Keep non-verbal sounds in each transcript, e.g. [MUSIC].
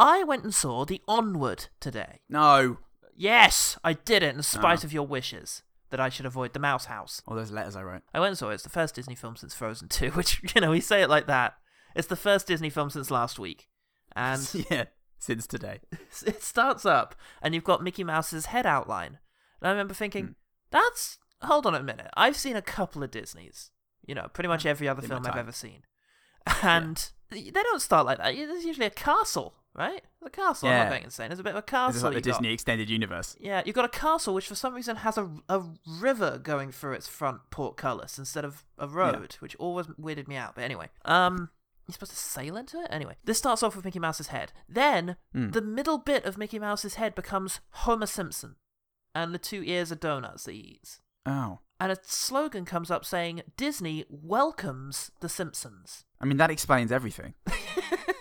I went and saw The Onward today. No. Yes, I did it in spite Oh. of your wishes that I should avoid the Mouse House. All those letters I wrote. I went and saw it. It's the first Disney film since Frozen 2, [LAUGHS] which, you know, we say it like that. It's the first Disney film since last week. And [LAUGHS] yeah, since today. [LAUGHS] it starts up, and you've got Mickey Mouse's head outline. And I remember thinking, Hmm. that's. Hold on a minute. I've seen a couple of Disneys. You know, pretty much every other In my film I've time. ever seen. And they don't start like that. There's usually a castle, right? The castle. I'm not going insane. There's a bit of a castle. This is like the you got. Disney extended universe. Yeah, you've got a castle which for some reason has a, a river going through its front portcullis instead of a road, which always weirded me out. But anyway, um, you're supposed to sail into it? Anyway, this starts off with Mickey Mouse's head. Then, Hmm. the middle bit of Mickey Mouse's head becomes Homer Simpson and the two ears of donuts that he eats. Oh. And a slogan comes up saying, Disney welcomes the Simpsons. I mean, that explains everything. [LAUGHS]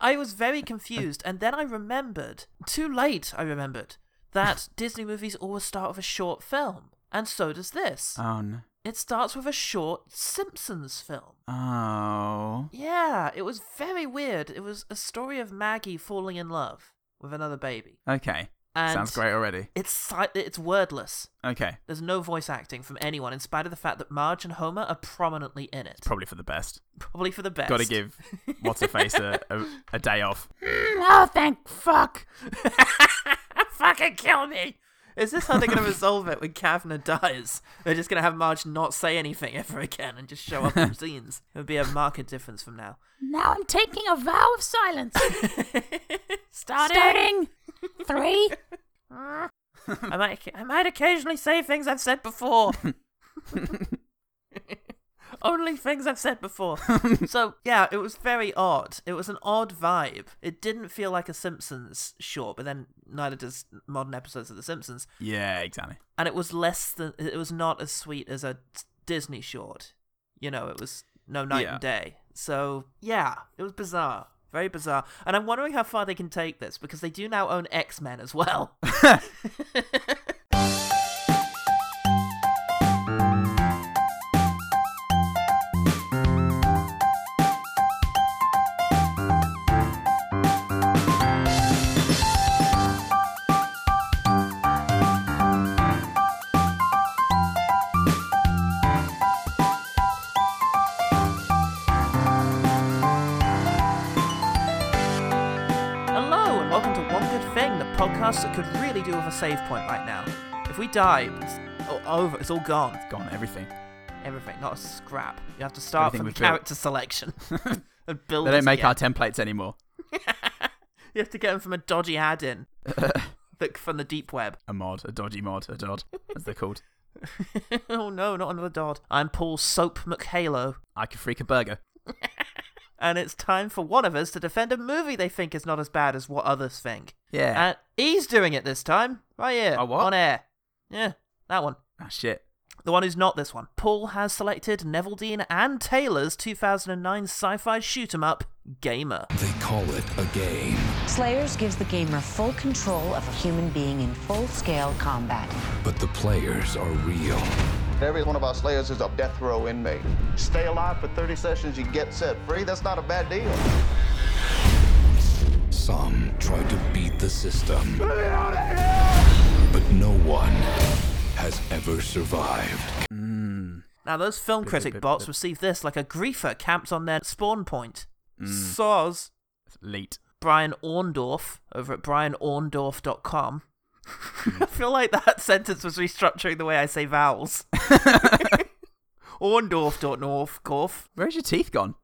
I was very confused, and then I remembered, too late, I remembered, that Disney movies always start with a short film. And so does this. Oh, no. It starts with a short Simpsons film. Oh. Yeah, it was very weird. It was a story of Maggie falling in love with another baby. Okay. And Sounds great already. It's si- it's wordless. Okay. There's no voice acting from anyone, in spite of the fact that Marge and Homer are prominently in it. Probably for the best. Probably for the best. Got to give [LAUGHS] what's her face a, a, a day off. Mm, oh, thank fuck! [LAUGHS] Fucking kill me! Is this how they're going to resolve it when Kavner dies? They're just going to have Marge not say anything ever again and just show up in [LAUGHS] scenes. It would be a marked difference from now. Now I'm taking a vow of silence. Starting. Starting. Three. [LAUGHS] I [LAUGHS] might, I might occasionally say things I've said before. [LAUGHS] Only things I've said before. so yeah, it was very odd. It was an odd vibe. It didn't feel like a Simpsons short, but then neither does modern episodes of The Simpsons. Yeah, exactly. and it was less than it was not as sweet as a Disney short. You know, it was no night Yeah. and day. So yeah, it was bizarre, very bizarre. And I'm wondering how far they can take this because they do now own X Men as well. [LAUGHS] [LAUGHS] save point right now. If we die, it's all over. It's all gone. Gone everything. Everything, not a scrap. You have to start Everything from we've character selection [LAUGHS] and [LAUGHS] build. They don't make again. our templates anymore. [LAUGHS] You have to get them from a dodgy add-in, like from the deep web. A mod, a dodgy mod, a dod, as they're called. oh no, not another Dodd. I'm Paul Soap McHalo, I could freak a burger. And it's time for one of us to defend a movie they think is not as bad as what others think. Yeah. And he's doing it this time, right here, Oh, what? on air. Yeah, that one. Ah, shit. The one who's not this one. Paul has selected Neveldine and Taylor's 2009 sci-fi shoot 'em up, Gamer. They call it a game. Slayers gives the gamer full control of a human being in full scale combat. But the players are real. Every one of our slayers is a death row inmate. Stay alive for 30 sessions, you get set free. That's not a bad deal. Some try to beat the system. But no one has ever survived. Now, those film Bit, critic bit, bots bit. received this like a griefer camped on their spawn point. Mm. Soz. Leet. Brian Orndorff over at brianorndorff.com. [LAUGHS] I feel like that [LAUGHS] sentence was restructuring the way I say vowels. [LAUGHS] Orndorff.north, Gorf. Where's your teeth gone?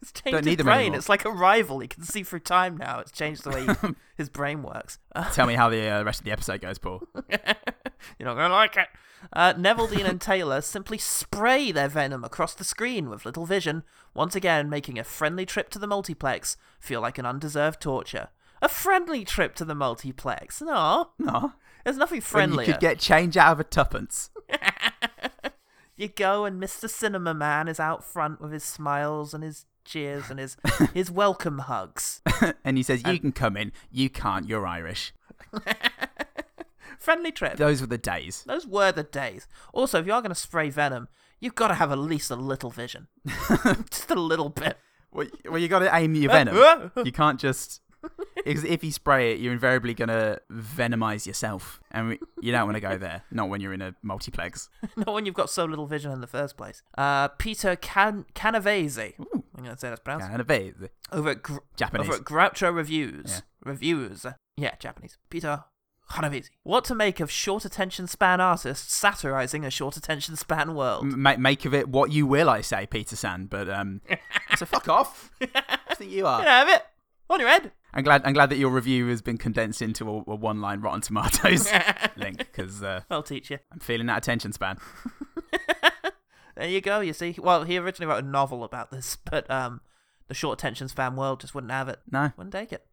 It's Don't changed need his them brain. anymore. It's like a rival. He can see through time now. It's changed the way he- his brain works. Tell me how the uh, rest of the episode goes, Paul. You're not going to like it. Uh, Neveldine and Taylor simply spray their venom across the screen with little vision, once again making a friendly trip to the multiplex feel like an undeserved torture. A friendly trip to the multiplex. No, No. there's nothing When friendlier. you could get change out of a tuppence. [LAUGHS] You go and Mr. Cinema Man is out front with his smiles and his cheers and his [LAUGHS] his welcome hugs. [LAUGHS] and he says, You can come in. You can't. You're Irish. Friendly trip. Those were the days. Those were the days. Also, if you are going to spray venom, you've got to have at least a little vision. Just a little bit. Well, well you got to aim your uh, venom. Uh. you can't just. Because if you spray it, you're invariably going to venomize yourself. And we, you don't want to go there. Not when you're in a multiplex. [LAUGHS] Not when you've got so little vision in the first place. Uh, Peter Can- Canavese. I'm going to say that's pronounced. Bit. over at Gr- Japanese. Over at Groucho Reviews. Yeah. Reviews. Yeah, Japanese. Peter Canavese. What to make of short attention span artists satirizing a short attention span world? M- make of it what you will, I say, Peter San. But um, [LAUGHS] so fuck off. [LAUGHS] I think you are. You have it on your head. I'm glad. I'm glad that your review has been condensed into a, a one-line Rotten Tomatoes [LAUGHS] link because uh, I'll teach you. I'm feeling that attention span. [LAUGHS] There you go. You see. Well, he originally wrote a novel about this, but um, the short attention span world just wouldn't have it. No. Wouldn't take it.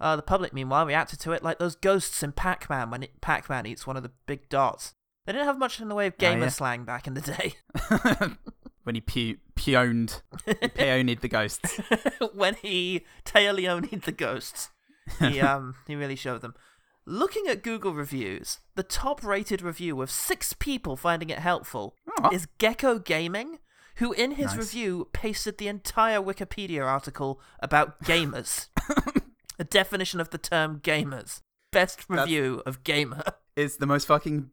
Uh, the public, meanwhile, reacted to it like those ghosts in Pac-Man when it, Pac-Man eats one of the big dots. They didn't have much in the way of gamer yeah. slang back in the day. [LAUGHS] when he pioned, he [LAUGHS] peoned the ghosts. [LAUGHS] when he Leone the ghosts. He [LAUGHS] um he really showed them. Looking at Google reviews, the top rated review with six people finding it helpful Aw. is Gecko Gaming, who in his Nice. review pasted the entire Wikipedia article about gamers. a definition of the term gamers. Best review of gamer. It's the most fucking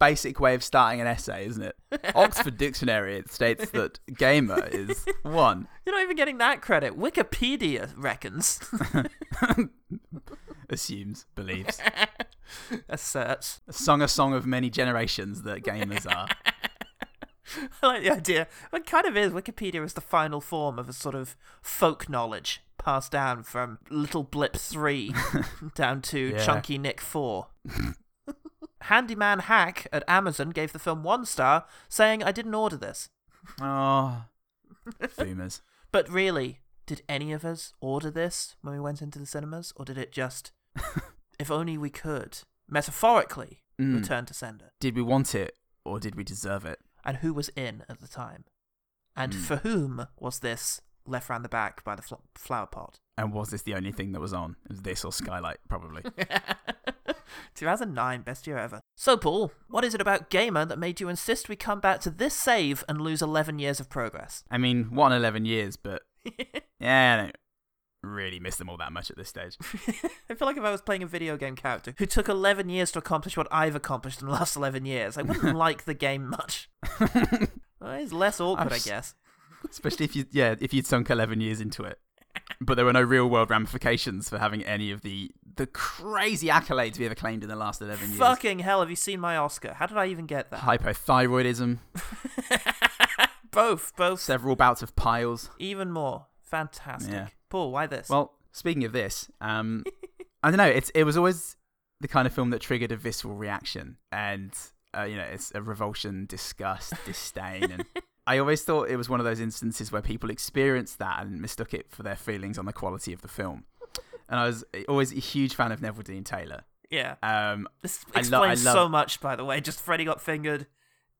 basic way of starting an essay, isn't it? [LAUGHS] Oxford Dictionary it states that gamer is one You're not even getting that credit. Wikipedia reckons. [LAUGHS] assumes, believes, [LAUGHS] Asserts. A sung a song of many generations that gamers are. I like the idea. It kind of is. Wikipedia is the final form of a sort of folk knowledge passed down from Little Blip 3 down to Yeah. Chunky Nick 4. Handyman Hack at Amazon gave the film one star, saying, I didn't order this. [LAUGHS] Oh, boomers. But really, did any of us order this when we went into the cinemas? Or did it just, [LAUGHS] if only we could, metaphorically, Mm. return to sender? Did we want it or did we deserve it? and who was in at the time, and Hmm. for whom was this left round the back by the fl- flower pot? And was this the only thing that was on? It was this or Skylight, probably. [LAUGHS] 2009, best year ever. So, Paul, what is it about Gamer that made you insist we come back to this save and lose 11 years of progress? I mean, one 11 years, but [LAUGHS] yeah, I don't really miss them all that much at this stage. [LAUGHS] I feel like if I was playing a video game character who took 11 years to accomplish what I've accomplished in the last 11 years, I wouldn't like the game much. Well, it's less awkward, I guess. Especially if you, yeah, if you'd sunk 11 years into it. But there were no real world ramifications for having any of the the crazy accolades we ever claimed in the last 11 years. Fucking hell, have you seen my Oscar? How did I even get that? Hypothyroidism, [LAUGHS] both, both. several bouts of piles. Even more. Fantastic. Yeah. Paul, why this? Well, speaking of this, um, I don't know. It's it was always the kind of film that triggered a visceral reaction, and uh, you know, it's a revulsion, disgust, disdain, and [LAUGHS] I always thought it was one of those instances where people experienced that and mistook it for their feelings on the quality of the film. And I was always a huge fan of Neveldine Taylor. yeah. Um, This I lo- I explains love- so much, by the way. Just Freddy got fingered.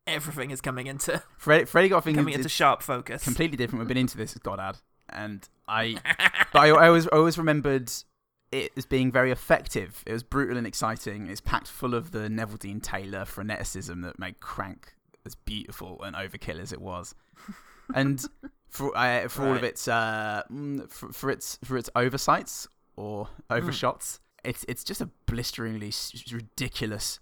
Everything is coming into Fred, Freddie got fingered coming into sharp focus. completely different. We've been into this as Godad, and I, [LAUGHS] but I, I always I always remembered it as being very effective. It was brutal and exciting. It's packed full of the Neveldine Taylor freneticism that made Crank as beautiful and overkill as it was, and for uh, for all of its uh mm, for, for its for its oversights or overshots, it's it's just a blisteringly ridiculous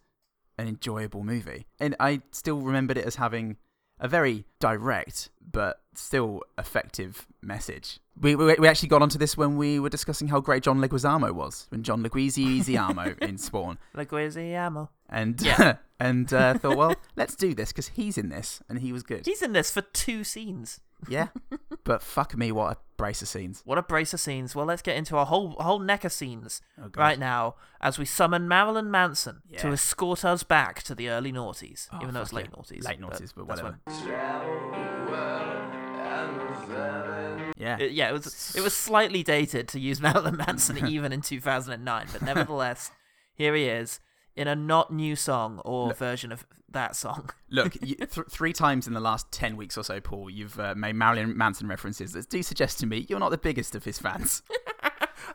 and enjoyable movie. And I still remembered it as having a very direct but still effective message. We, we, we actually got onto this when we were discussing how great John Leguizamo was, when John [LAUGHS] Leguizamo in Spawn, Leguizamo. and Yeah. [LAUGHS] and uh, thought, well, [LAUGHS] let's do this because he's in this and he was good. He's in this for two scenes. yeah, [LAUGHS] but fuck me, what a brace of scenes. What a brace of scenes. Well, let's get into a whole whole neck of scenes Oh, right now as we summon Marilyn Manson to escort us back to the early noughties, Oh, even though it's late yeah. noughties. Late noughties, but that's whatever. Yeah, It- yeah, it was it was slightly dated to use [LAUGHS] Marilyn Manson even in 2009, but nevertheless, here he is in a not new song or version of that song. [LAUGHS] Look, you, th- three times in the last 10 weeks or so, Paul, you've uh, made Marilyn Manson references that do suggest to me you're not the biggest of his fans. [LAUGHS]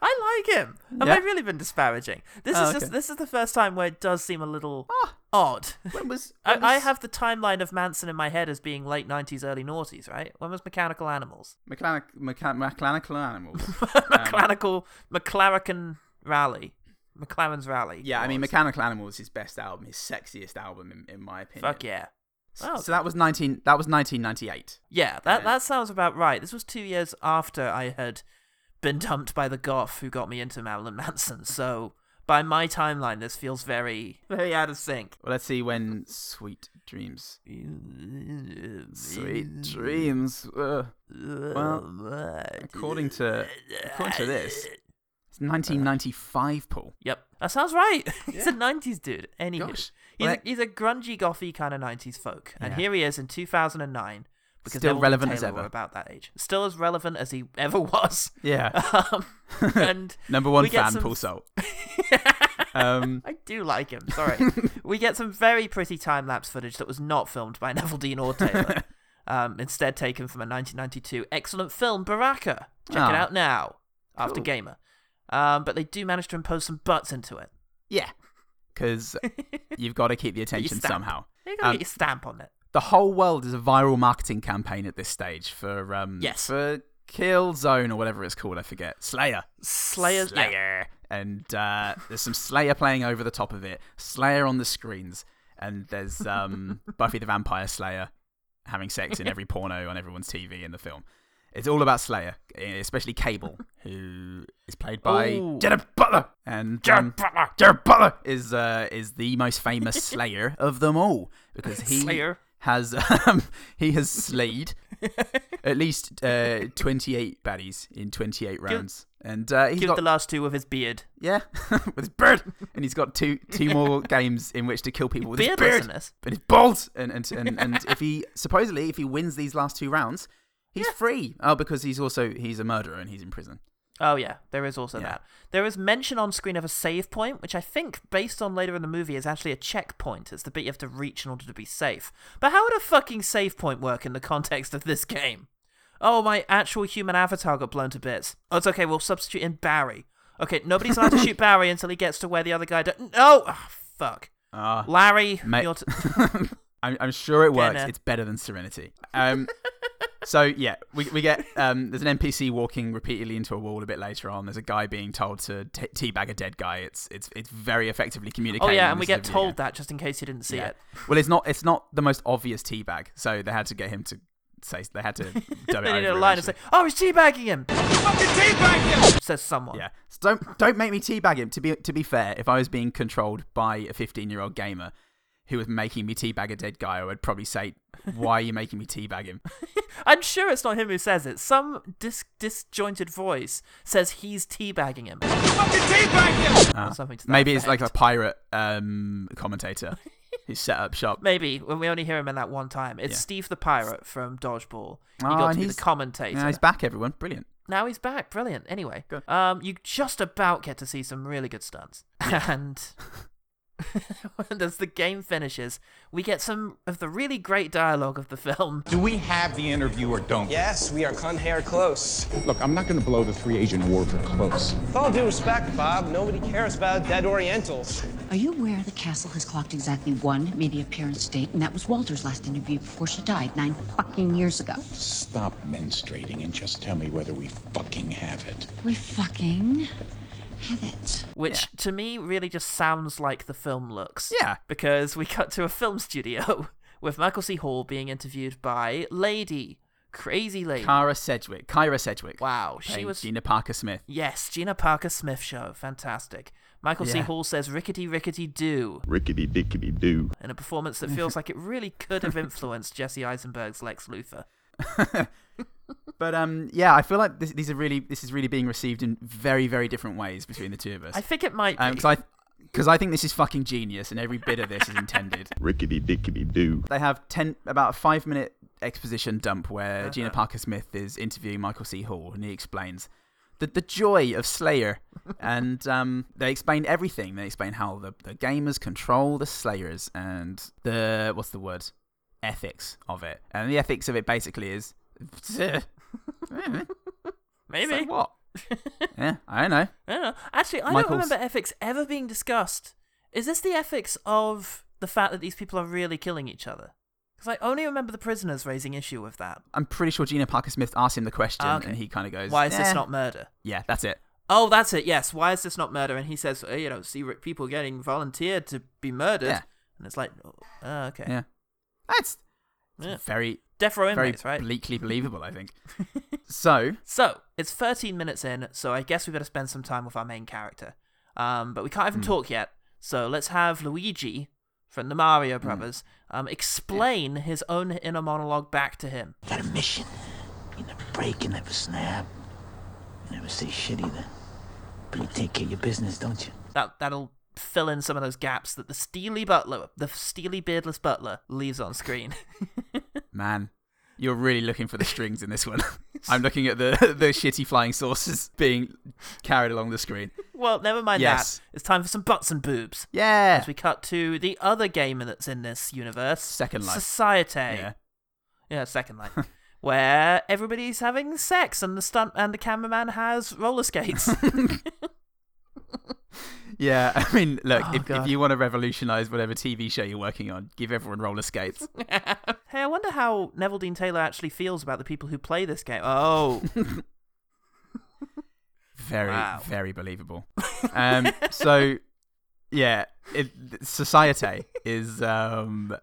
I like him. Have Yeah? I really been disparaging? This Oh, is okay. just this is the first time where it does seem a little odd. When was, [LAUGHS] I, when I was have the timeline of Manson in my head as being late 90s, early noughties, right? When was Mechanical Animals? mechanic, mecha- mechanical animals? Mechanical, McLaren Rally. McLaren's Rally. yeah, I mean. Mechanical Animals is his best album, his sexiest album, in, in my opinion. Fuck yeah. So, Oh, so that was nineteen. That was nineteen ninety eight. Yeah, that, Yeah. that sounds about right. This was two years after I had been dumped by the goth who got me into Marilyn Manson, [LAUGHS] so by my timeline, this feels very, very out of sync. Well, let's see when Sweet Dreams. Sweet Dreams. Uh, well, [LAUGHS] according to according to this, it's nineteen ninety five. Paul. Yep, that sounds right. [LAUGHS] he's a '90s dude. Anywho, Gosh. he's Well, a, he's a grungy, gothy kind of '90s folk, and Yeah. here he is in 2009. Because Still Neville relevant as ever. about that age, still as relevant as he ever [LAUGHS] was. Yeah. [LAUGHS] Um, and Number one fan, some- Paul Salt. Um, I do like him. Sorry. we get some very pretty time lapse footage that was not filmed by Neveldine or Taylor. um, instead, taken from a 1992 excellent film, Baraka. Check it Ah. out now, after Cool. Gamer. Um, but they do manage to impose some butts into it. yeah, because [LAUGHS] you've got to keep the attention somehow. You gotta Um, get your stamp on it. the whole world is a viral marketing campaign at this stage for um Yes. for Killzone or whatever it's called. I forget. Slayer. Slayer's yeah. Slayer. And uh, there's some Slayer playing over the top of it. Slayer on the screens, and there's um [LAUGHS] Buffy the Vampire Slayer having sex in every porno on everyone's TV in the film. It's all about Slayer, especially Cable, [LAUGHS] who is played by Ooh. Jared Butler, and um, Butler. Jared Butler is uh, is the most famous [LAUGHS] Slayer of them all because he Slayer. has um, [LAUGHS] he has slayed at least uh, 28 baddies in 28 rounds, and uh, he's Killed got the last two with his beard. yeah with his beard, and he's got two two more games in which to kill people with his beard and his balls, and and, and and if he supposedly if he wins these last two rounds, he's free. Oh, because he's also he's a murderer and he's in prison. Oh yeah, there is also Yeah. that. There is mention on screen of a save point, which I think, based on later in the movie, is actually a checkpoint. It's the bit you have to reach in order to be safe. But how would a fucking save point work in the context of this game? Oh, my actual human avatar got blown to bits. Oh, it's okay. We'll substitute in Barry. Okay, nobody's allowed to [LAUGHS] shoot Barry until he gets to where the other guy. Do- no, oh, fuck. Ah, Larry, Mate. you're t- [LAUGHS] I'm, I'm sure it works. It's better than Serenity. Um, so yeah, we, we get um, there's an NPC walking repeatedly into a wall a bit later on. There's a guy being told to t- teabag a dead guy. It's it's it's very effectively oh yeah, and we get told that just in case you didn't see Yeah. it. Well, it's not it's not the most obvious teabag, so they had to get him to say they had to [LAUGHS] dub it over a line and say, "Oh, he's teabagging him." Fucking teabagging him. Says someone. Yeah, so don't don't make me teabag him. To be to be fair, if I was being controlled by a 15 year old gamer who was making me teabag a dead guy, I would probably say, "Why are you making me teabag him?" [LAUGHS] I'm sure it's not him who says it. Some dis- disjointed voice says he's teabagging him. Ah. Or something to that Maybe it's like a pirate um, commentator who's set up shop. [LAUGHS] Maybe when we only hear him in that one time. It's Yeah. Steve the pirate from Dodgeball. He Oh, got to and be the commentator. Yeah, he's back, everyone. Brilliant. Now he's back. Brilliant. Anyway, Good. um, you just about get to see some really good stunts, [LAUGHS] and and [LAUGHS] as the game finishes, we get some of the really great dialogue of the film. Do we have the interview or don't? we? Yes, we are con hair close. Look, I'm not going to blow the three agent war for close. With all due respect, Bob, nobody cares about dead Orientals. Are you aware the castle has clocked exactly one media appearance date, and that was Walter's last interview before she died nine fucking years ago? Stop menstruating and just tell me whether we fucking have it. We fucking have it. which to me really just sounds like the film looks. Yeah. Because we cut to a film [LAUGHS] studio with Michael C. Hall being interviewed by Lady, Crazy Lady. Kara Sedgwick. Kyra Sedgwick. wow, she was. Gina Parker Smith. Yes, Gina Parker Smith show, fantastic. Michael C. Hall says rickety rickety do Rickety dickety doo. in a performance that feels like it really could have [LAUGHS] influenced Jesse Eisenberg's Lex Luthor. [LAUGHS] But um, yeah, I feel like this, these are really this is really being received in very very different ways between the two of us. I think it might be. because I because I think this is fucking genius, and every bit of this is intended. [LAUGHS] Rickety dickety doo. They have ten about a five minute exposition dump where Gina Uh-huh. Parker Smith is interviewing Michael C. Hall, and he explains the the joy of Slayer, [LAUGHS] and um, they explain everything. They explain how the the gamers control the Slayers and the what's the word ethics of it, and the ethics of it basically is. [LAUGHS] Maybe. So what? [LAUGHS] yeah, I don't know. I don't know. Actually, I Michael's- don't remember ethics ever being discussed. Is this the ethics of the fact that these people are really killing each other? Because I only remember the prisoners raising issue with that. I'm pretty sure Gina Parker Smith asked him the question, Ah, okay. and he kind of goes, Why is "Eh." this not murder? Yeah, that's it. Oh, that's it. Yes. Why is this not murder? And he says, oh, you know, see people getting volunteered to be murdered. Yeah. And it's like, oh, okay. Yeah, that's Yeah. very, Death row very inmates, right? bleakly believable. I think. [LAUGHS] so So it's 13 minutes in, so I guess we better spend some time with our main character. Um, but we can't even Hmm. talk yet. So let's have Luigi from the Mario Hmm. Brothers um, explain his own inner monologue back to him. Got a mission. You never break, you never snap. You never say shit either. But you take care of your business, don't you? That that'll fill in some of those gaps that the steely butler, the steely beardless butler, leaves on screen. [LAUGHS] Man, you're really looking for the strings in this one. [LAUGHS] I'm looking at the the shitty flying saucers being carried along the screen. well, never mind Yes. that. It's time for some butts and boobs. Yeah. As we cut to the other gamer that's in this universe, Second Life. Society. Yeah. Yeah, Second Life, [LAUGHS] where everybody's having sex and the stunt and the cameraman has roller skates. Yeah, [LAUGHS] I mean, look, Oh, if, if you want to revolutionize whatever TV show you're working on, give everyone roller skates. [LAUGHS] hey, I wonder how Neveldine Taylor actually feels about the people who play this game. Oh, [LAUGHS] Very, Wow. very believable. Um, so, yeah, it, Societe is um,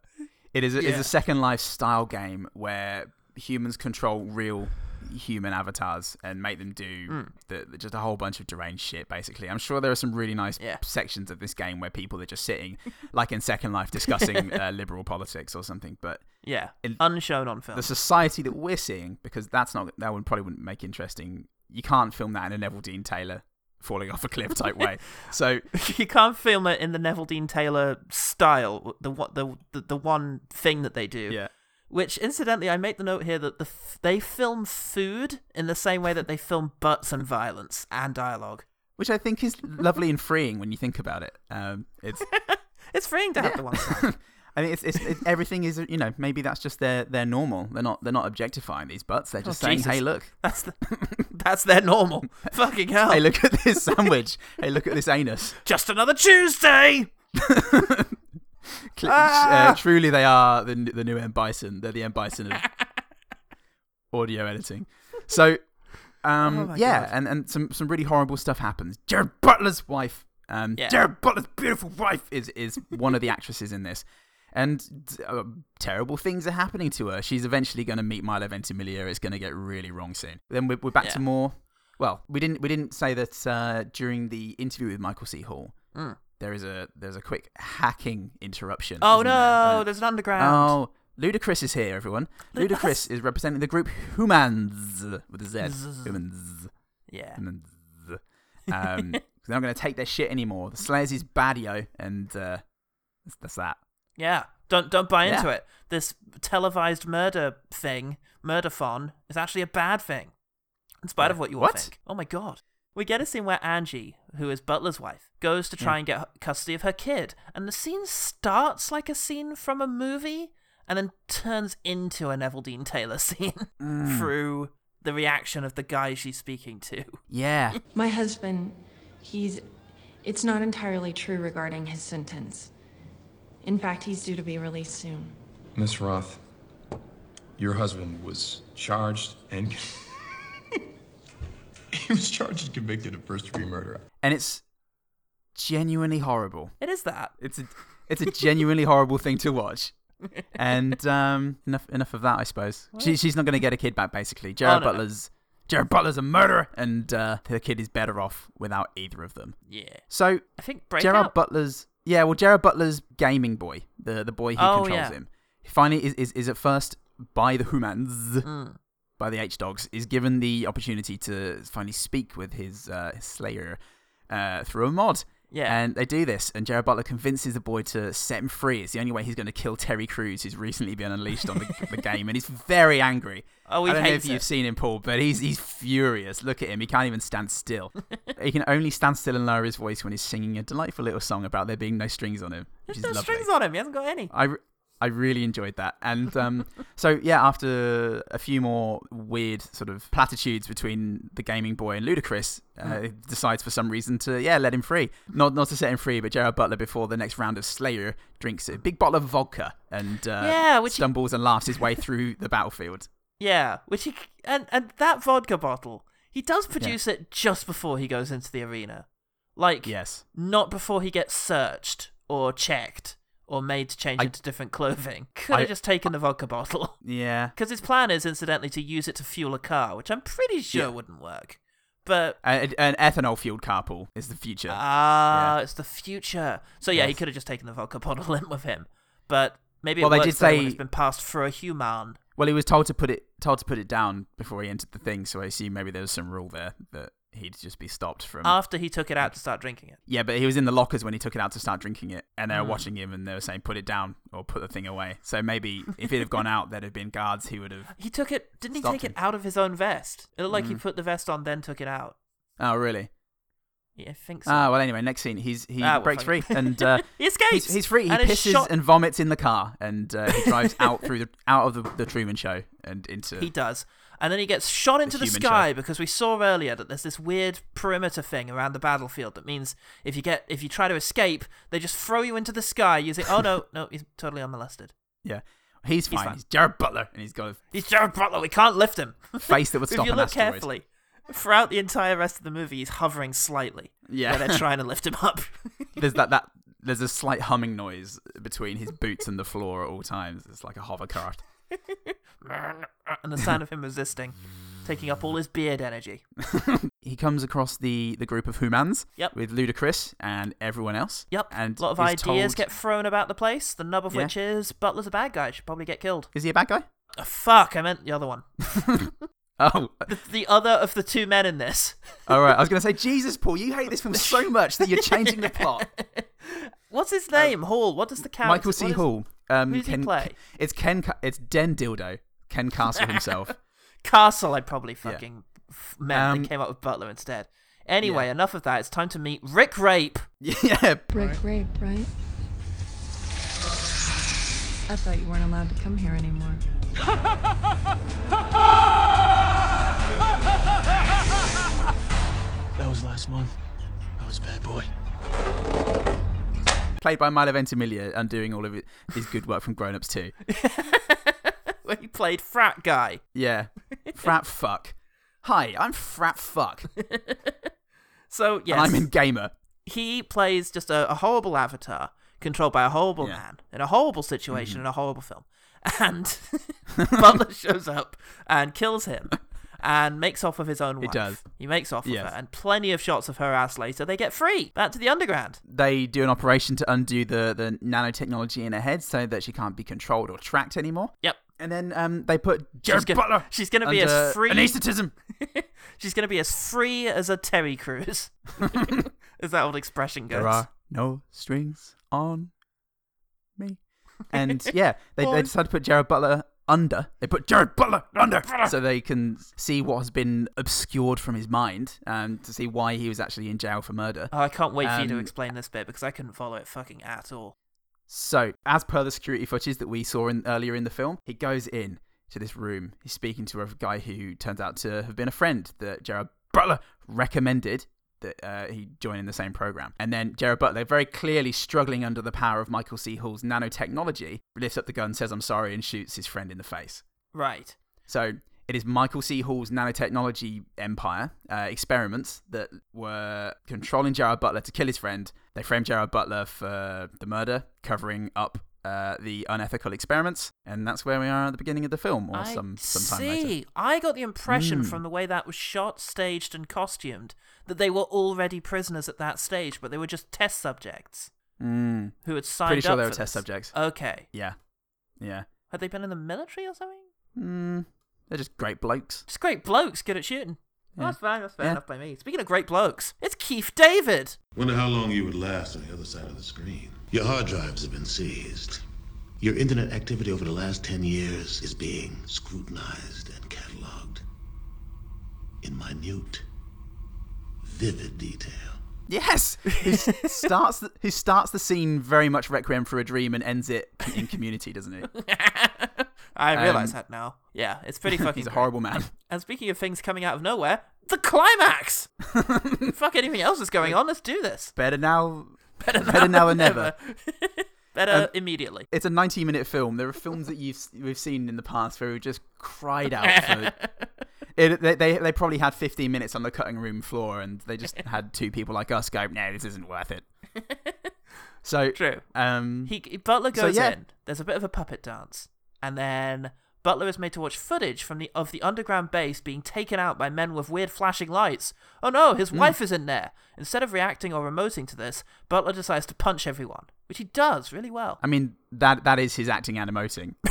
it is a, is a Second Life style game where humans control real human avatars and make them do Hmm. the, the- just a whole bunch of deranged shit. Basically, I'm sure there are some really nice Yeah. sections of this game where people are just sitting, [LAUGHS] like in Second Life, discussing [LAUGHS] uh, liberal politics or something. But yeah, unshown on film. the society that we're seeing, because that's not that one probably wouldn't make interesting. You can't film that in a Neveldine Taylor falling off a cliff type way. [LAUGHS] So you can't film it in the Neveldine Taylor style. The one, the, the the one thing that they do. yeah, Which, incidentally, I make the note here that the f- they film food in the same way that they film butts and violence and dialogue. which I think is lovely and freeing when you think about it. Um, it's [LAUGHS] It's freeing to have the one side. [LAUGHS] I mean, it's, it's, it's everything is you know maybe that's just their their normal. They're not they're not objectifying these butts. They're just Oh, saying, Jesus. hey, look, [LAUGHS] That's the, that's their normal. Fucking hell. hey, look at this sandwich. hey, look at this anus. Just another Tuesday. [LAUGHS] Ah! uh, truly, they are the the new M Bison. They're the M Bison of [LAUGHS] audio editing. So, um, Oh yeah, God. and, and some some really horrible stuff happens. Jared Butler's wife, um, Yeah. Jared Butler's beautiful wife is is one of the actresses in this. And uh, terrible things are happening to her. She's eventually going to meet Milo Ventimiglia. It's going to get really wrong soon. Then we're, we're back Yeah. to more. Well, we didn't we didn't say that uh, during the interview with Michael C. Hall. Mm. There is a there's a quick hacking interruption. Oh no, there? Uh, there's an underground. Oh, Ludacris is here, everyone. Ludacris is representing the group Humans with a Z. Humans. Yeah. Humans. Um, [LAUGHS] they're not going to take their shit anymore. The Slayers is badio, and uh, that's, that's that. Yeah. Don't don't buy into Yeah. it. This televised murder thing, murderphon, is actually a bad thing. In spite of what you all What? think. Oh my god. We get a scene where Angie, who is Butler's wife, goes to try and get custody of her kid, and the scene starts like a scene from a movie and then turns into a Neveldine Taylor [LAUGHS] scene Mm. through the reaction of the guy she's speaking to. Yeah. [LAUGHS] My husband, he's. It's not entirely true regarding his sentence. In fact, he's due to be released soon. Miss Roth, your husband was charged and [LAUGHS] [LAUGHS] he was charged and convicted of first degree murder. And it's genuinely horrible. It is that. It's a it's a genuinely horrible thing to watch. [LAUGHS] And um, enough enough of that, I suppose. She, she's not going to get a kid back. Basically, Jared no, no. Butler's Jared Butler's a murderer, and uh, the kid is better off without either of them. Yeah. So I think Breakout. Gerard Butler's yeah, well, Jared Butler's gaming boy, the the boy who Oh, controls yeah. him, finally is, is is at first by the humans, Mm. By the H dogs, is given the opportunity to finally speak with his, uh, his slayer uh, through a mod. Yeah. And they do this, and Jared Butler convinces the boy to set him free. It's the only way he's going to kill Terry Crews, who's recently been unleashed on the, [LAUGHS] the game, and he's very angry. Oh, I don't know if hates you've seen him, Paul, but he's he's furious. Look at him; he can't even stand still. [LAUGHS] he can only stand still and lower his voice when he's singing a delightful little song about there being no strings on him, There's no lovely. strings on him. He hasn't got any. I, I really enjoyed that. And um, [LAUGHS] so, yeah, after a few more weird sort of platitudes between the gaming boy and Ludacris, uh, he decides for some reason to, yeah, let him free. Not not to set him free, but Gerard Butler, before the next round of Slayer, drinks a big bottle of vodka and uh, Yeah, which he- stumbles and laughs his way through the battlefield. Yeah, which he and and that vodka bottle, he does produce it just before he goes into the arena, like Yes. not before he gets searched or checked or made to change I- into different clothing. [LAUGHS] Could I- have just taken the vodka bottle. [LAUGHS] Yeah. Because his plan is, incidentally, to use it to fuel a car, which I'm pretty sure Yeah. wouldn't work. But An, an ethanol fueled carpool is the future. ah, Yeah. it's the future. So yeah, he could have just taken the vodka [LAUGHS] bottle in with him. But maybe Well, they did say- it's been passed for a human. Well, he was told to put it told to put it down before he entered the thing, so I assume maybe there was some rule there that he'd just be stopped from. After he took it out to start drinking it. yeah, but he was in the lockers when he took it out to start drinking it, and they were Mm. watching him, and they were saying, "Put it down or put the thing away." So maybe if it had gone out, there'd have been guards who would have. [LAUGHS] He took it. Didn't he take it out of his own vest? It looked like he Mm. put the vest on, then took it out. Oh, really? Yeah, I think so. Ah, well, anyway, next scene, he's he Ah, breaks free and uh, [LAUGHS] He escapes! He's, he's free. He And pisses shot- and vomits in the car, and uh, he drives [LAUGHS] out through the out of the, the Truman Show and into. He does. And then he gets shot into the, human sky because we saw earlier that there's this weird perimeter thing around the battlefield that means if you get if you try to escape, they just throw you into the sky You using oh no, [LAUGHS] no, he's totally unmolested. Yeah, he's He's fine. fine. He's Jared Butler, and he's got a He's Jared Butler, we can't lift him. [LAUGHS] face that would stop. if you look asteroid. carefully, throughout the entire rest of the movie he's hovering slightly. Yeah. Where they're trying to lift him up. [LAUGHS] there's that that there's a slight humming noise between his boots and the floor at all times. It's like a hovercraft. And the sound of him resisting, taking up all his beard energy. [LAUGHS] He comes across the the group of humans Yep. with Ludacris and everyone else. Yep. And a lot of ideas told- get thrown about the place. The nub of Yeah. which is Butler's a bad guy. Should probably get killed. Is he a bad guy? Oh, fuck, I meant the other one. [LAUGHS] Oh, The, the other of the two men in this. all right. I was going to say, [LAUGHS] Jesus, Paul, you hate this film so much that you're changing the plot. What's his name? Hall. What does the character? Uh, Michael C. is- Hall. Um, who does he play? It's Ken. It's Den Dildo. Ken Castle [LAUGHS] himself. Castle. I probably fucking f- meant Um, they came up with Butler instead. Anyway, enough of that. It's time to meet Rick Rape. [LAUGHS] yeah. Rick Rape, right? I thought you weren't allowed to come here anymore. [LAUGHS] That was last month. I was a bad boy. Played by Milo Ventimiglia, undoing all of it, his good work from Grown Ups too. [LAUGHS] Where he played frat guy. Yeah. Frat fuck. Hi, I'm Frat fuck. [LAUGHS] So yes, And I'm in Gamer. he plays just a, a horrible avatar controlled by a horrible Yeah. man in a horrible situation Mhm. in a horrible film. [LAUGHS] And Butler shows up and kills him and makes off with his own wife. He does. He makes off Yes. her. And plenty of shots of her ass later. They get free. Back to the underground. They do an operation to undo the, the nanotechnology in her head so that she can't be controlled or tracked anymore. Yep. And then um, they put Jared gonna- Butler. she's gonna be under as free- Anesthetism. [LAUGHS] She's going to be as free as a Terry Crews. [LAUGHS] as that old expression goes. There are no strings on me. And yeah, they, they decided to put Jared Butler under. They put Jared Butler under so they can see what has been obscured from his mind and to see why he was actually in jail for murder. Oh, I can't wait for you to Um, explain this bit because I couldn't follow it fucking at all. So, as per the security footage that we saw in, earlier in the film, he goes in to this room. He's speaking to a guy who turns out to have been a friend that Jared Butler recommended that uh, he joined in the same program. And then Jared Butler, very clearly struggling under the power of Michael C. Hall's nanotechnology, lifts up the gun, says, I'm sorry, and shoots his friend in the face. Right. So it is Michael C. Hall's nanotechnology empire uh, experiments that were controlling Jared Butler to kill his friend. They framed Jared Butler for the murder, covering up uh, the unethical experiments, and that's where we are at the beginning of the film, or I some sometime see. later. I got the impression Mm. from the way that was shot, staged, and costumed that they were already prisoners at that stage, but they were just test subjects Mm. who had signed Pretty sure up they were for test this. subjects. Okay. Yeah, yeah. Had they been in the military or something? Mm. They're just great blokes. Just great blokes, good at shooting. Yeah. That's fine. That's fair Yeah. enough by me. Speaking of great blokes, it's Keith David. Wonder how long you would last on the other side of the screen. Your hard drives have been seized. Your internet activity over the last 10 years is being scrutinized and cataloged in minute, vivid detail. Yes, [LAUGHS] he starts the, who starts the scene very much Requiem for a Dream and ends it in Community, doesn't he? [LAUGHS] I realize Um, that now. Yeah, it's pretty fucking. He's a horrible man. And speaking of things coming out of nowhere, the climax. [LAUGHS] Fuck anything else that's going on. Let's do this. Better now, Better, better now than never. [LAUGHS] Better Um, immediately. It's a 90 minute film. There are films that you've we've seen in the past where we just cried out for. [LAUGHS] It, they, they they probably had 15 minutes on the cutting room floor, and they just had two people like us go, "No, this isn't worth it." [LAUGHS] So True. Um, He Butler so goes yeah. in. There's a bit of a puppet dance, and then Butler is made to watch footage from the of the underground base being taken out by men with weird flashing lights. Oh no, his Hmm. wife is in there. Instead of reacting or emoting to this, Butler decides to punch everyone, which he does really well. I mean that that is his acting and emoting. [LAUGHS]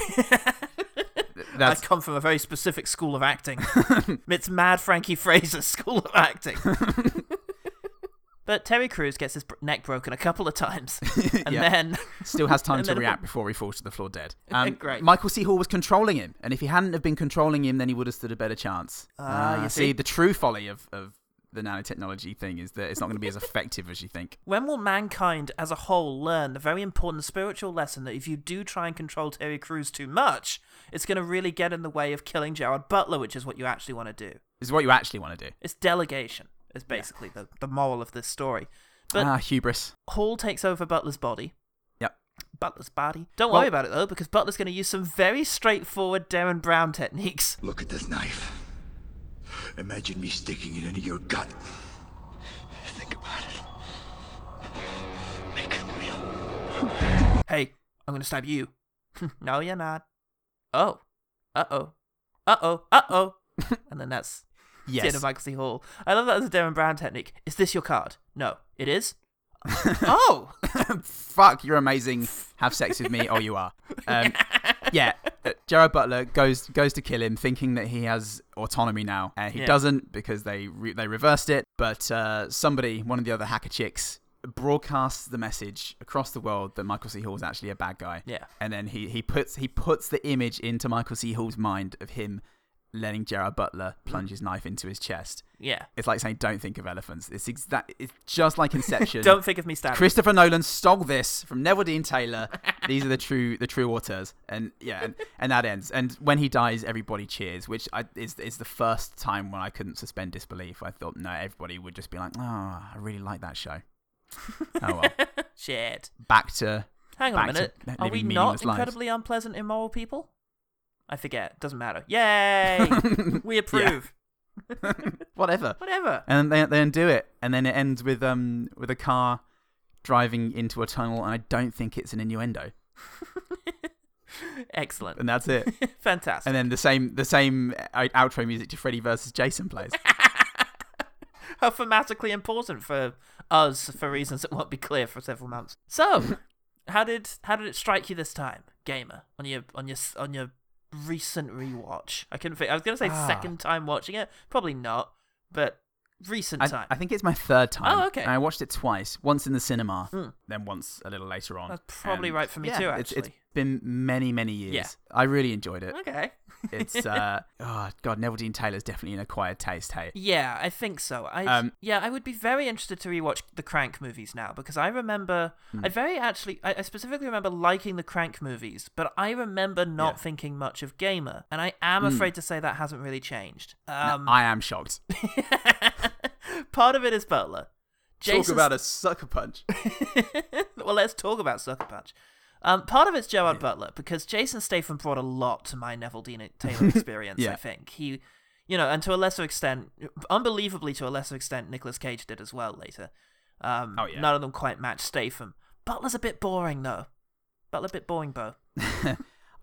That's I come from a very specific school of acting. [LAUGHS] it's Mad Frankie Fraser's [LAUGHS] school of acting. but Terry Crews gets his neck broken a couple of times, and Yeah. then still has time to react before he falls to the floor dead. Um, Great. Michael C. Hall was controlling him, and if he hadn't have been controlling him, then he would have stood a better chance. Ah, Uh, you see, see? the true folly of, of the nanotechnology thing is that it's not going to be as effective as you think. [LAUGHS] When will mankind as a whole learn the very important spiritual lesson that if you do try and control Terry Crews too much, it's going to really get in the way of killing Gerard Butler, which is what you actually want to do? This is what you actually want to do. It's delegation, is basically the, the moral of this story. But ah, hubris. Hall takes over Butler's body. Yep. Butler's body. Don't Well- worry about it though, because Butler's going to use some very straightforward Derren Brown techniques. Look at this knife. Imagine me sticking it into your gut. Think about it. Make it real. Hey, I'm going to stab you. [LAUGHS] no, you're not. Oh. Uh oh. Uh oh. Uh oh. [LAUGHS] and then that's the end Yes. of Michael C. Hall. I love that as a Derren Brown technique. Is this your card? No, it is. [LAUGHS] oh. Fuck, you're amazing. Have sex with me. Oh, you are. Um, yeah, Jared Butler goes goes to kill him, thinking that he has autonomy now, and he Yeah. doesn't because they re- they reversed it. But uh, somebody, one of the other hacker chicks, broadcasts the message across the world that Michael C. Hall is actually a bad guy. Yeah. and then he he puts he puts the image into Michael C. Hall's mind of him letting Gerard Butler mm. plunge his knife into his chest. Yeah. It's like saying, "Don't think of elephants." It's exact. It's just like Inception. [LAUGHS] Don't think of me stabbing. Christopher Nolan stole this from Neveldine Taylor. [LAUGHS] These are the true the true auteurs, and yeah, and, and that ends. And when he dies, everybody cheers, which I, is is the first time when I couldn't suspend disbelief. I thought, no, everybody would just be like, "Oh, I really like that show." oh well. [LAUGHS] Shit. Back to Hang on a minute. Are we not meaningless lives. incredibly unpleasant, immoral people? I forget. Doesn't matter. Yay! [LAUGHS] we approve. [LAUGHS] Whatever. Whatever. And they they undo it, and then it ends with um with a car driving into a tunnel, and I don't think it's an innuendo. [LAUGHS] Excellent. And that's it. Fantastic. And then the same the same outro music to Freddy versus Jason plays. How thematically important for us for reasons that won't be clear for several months. So, how did how did it strike you this time, gamer? On your on your on your recent rewatch? I couldn't think. I was gonna say Ah. second time watching it. Probably not, but recent I, time. I think it's my third time. Oh, okay. And I watched it twice. Once in the cinema, Hmm. Then once a little later on. That's probably And right for me yeah, too, It's, it's actually. been many, many years. Yeah. I really enjoyed it. Okay. it's [LAUGHS] uh oh god, Neveldine Taylor's definitely an acquired taste. Hey, Yeah, I think so. I Um, yeah, I would be very interested to rewatch the Crank movies now because I remember Hmm. I very actually I, I specifically remember liking the Crank movies, but I remember not Yeah. thinking much of Gamer, and I am Hmm. afraid to say that hasn't really changed. No, Um, I am shocked. [LAUGHS] part of it is Butler. Jason's- Talk about a sucker punch. [LAUGHS] well, let's talk about Sucker Punch. Um, part of it's Gerard Butler because Jason Statham brought a lot to my Neveldine [LAUGHS] Taylor experience. I think he, you know, and to a lesser extent, unbelievably to a lesser extent, Nicolas Cage did as well later. Um, Oh, yeah. None of them quite match Statham. Butler's a bit boring though. Butler a bit boring, Bo. [LAUGHS]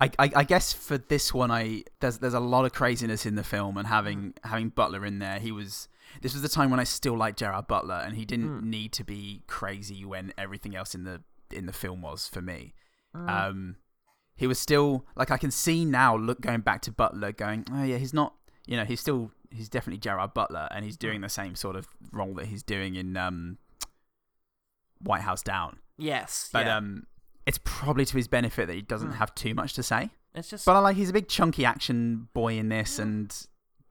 I, I, I guess for this one, I there's there's a lot of craziness in the film, and having having Butler in there, he was. This was the time when I still liked Gerard Butler, and he didn't Mm. need to be crazy when everything else in the in the film was for me. Mm. Um, he was still like I can see now, look going back to Butler, going, oh yeah, he's not, you know, he's still he's definitely Gerard Butler, and he's doing the same sort of role that he's doing in um, White House Down. Yes, But yeah. um, it's probably to his benefit that he doesn't Mm. have too much to say. It's just- But I like he's a big chunky action boy in this, and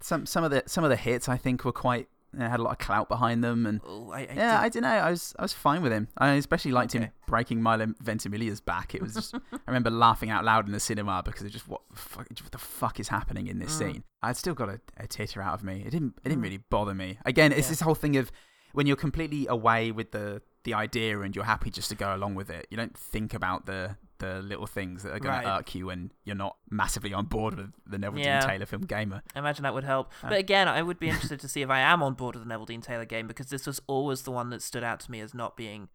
some some of the some of the hits I think were quite They had a lot of clout behind them, and Ooh, I, I yeah, did- I don't know. I was I was fine with him. I especially liked him Okay. breaking Milo Ventimiglia's back. It was just, [LAUGHS] I remember laughing out loud in the cinema because of just what the fuck, what the fuck is happening in this Mm. scene. I'd still got a, a titter out of me. It didn't it didn't Mm. really bother me. Again, it's Yeah. this whole thing of when you're completely away with the the idea and you're happy just to go along with it. You don't think about the the little things that are going Right. to irk you when you're not massively on board with the Neville Yeah. Dean Taylor film Gamer. I imagine that would help. Uh, But again, I would be [LAUGHS] interested to see if I am on board with the Neveldine Taylor game because this was always the one that stood out to me as not being,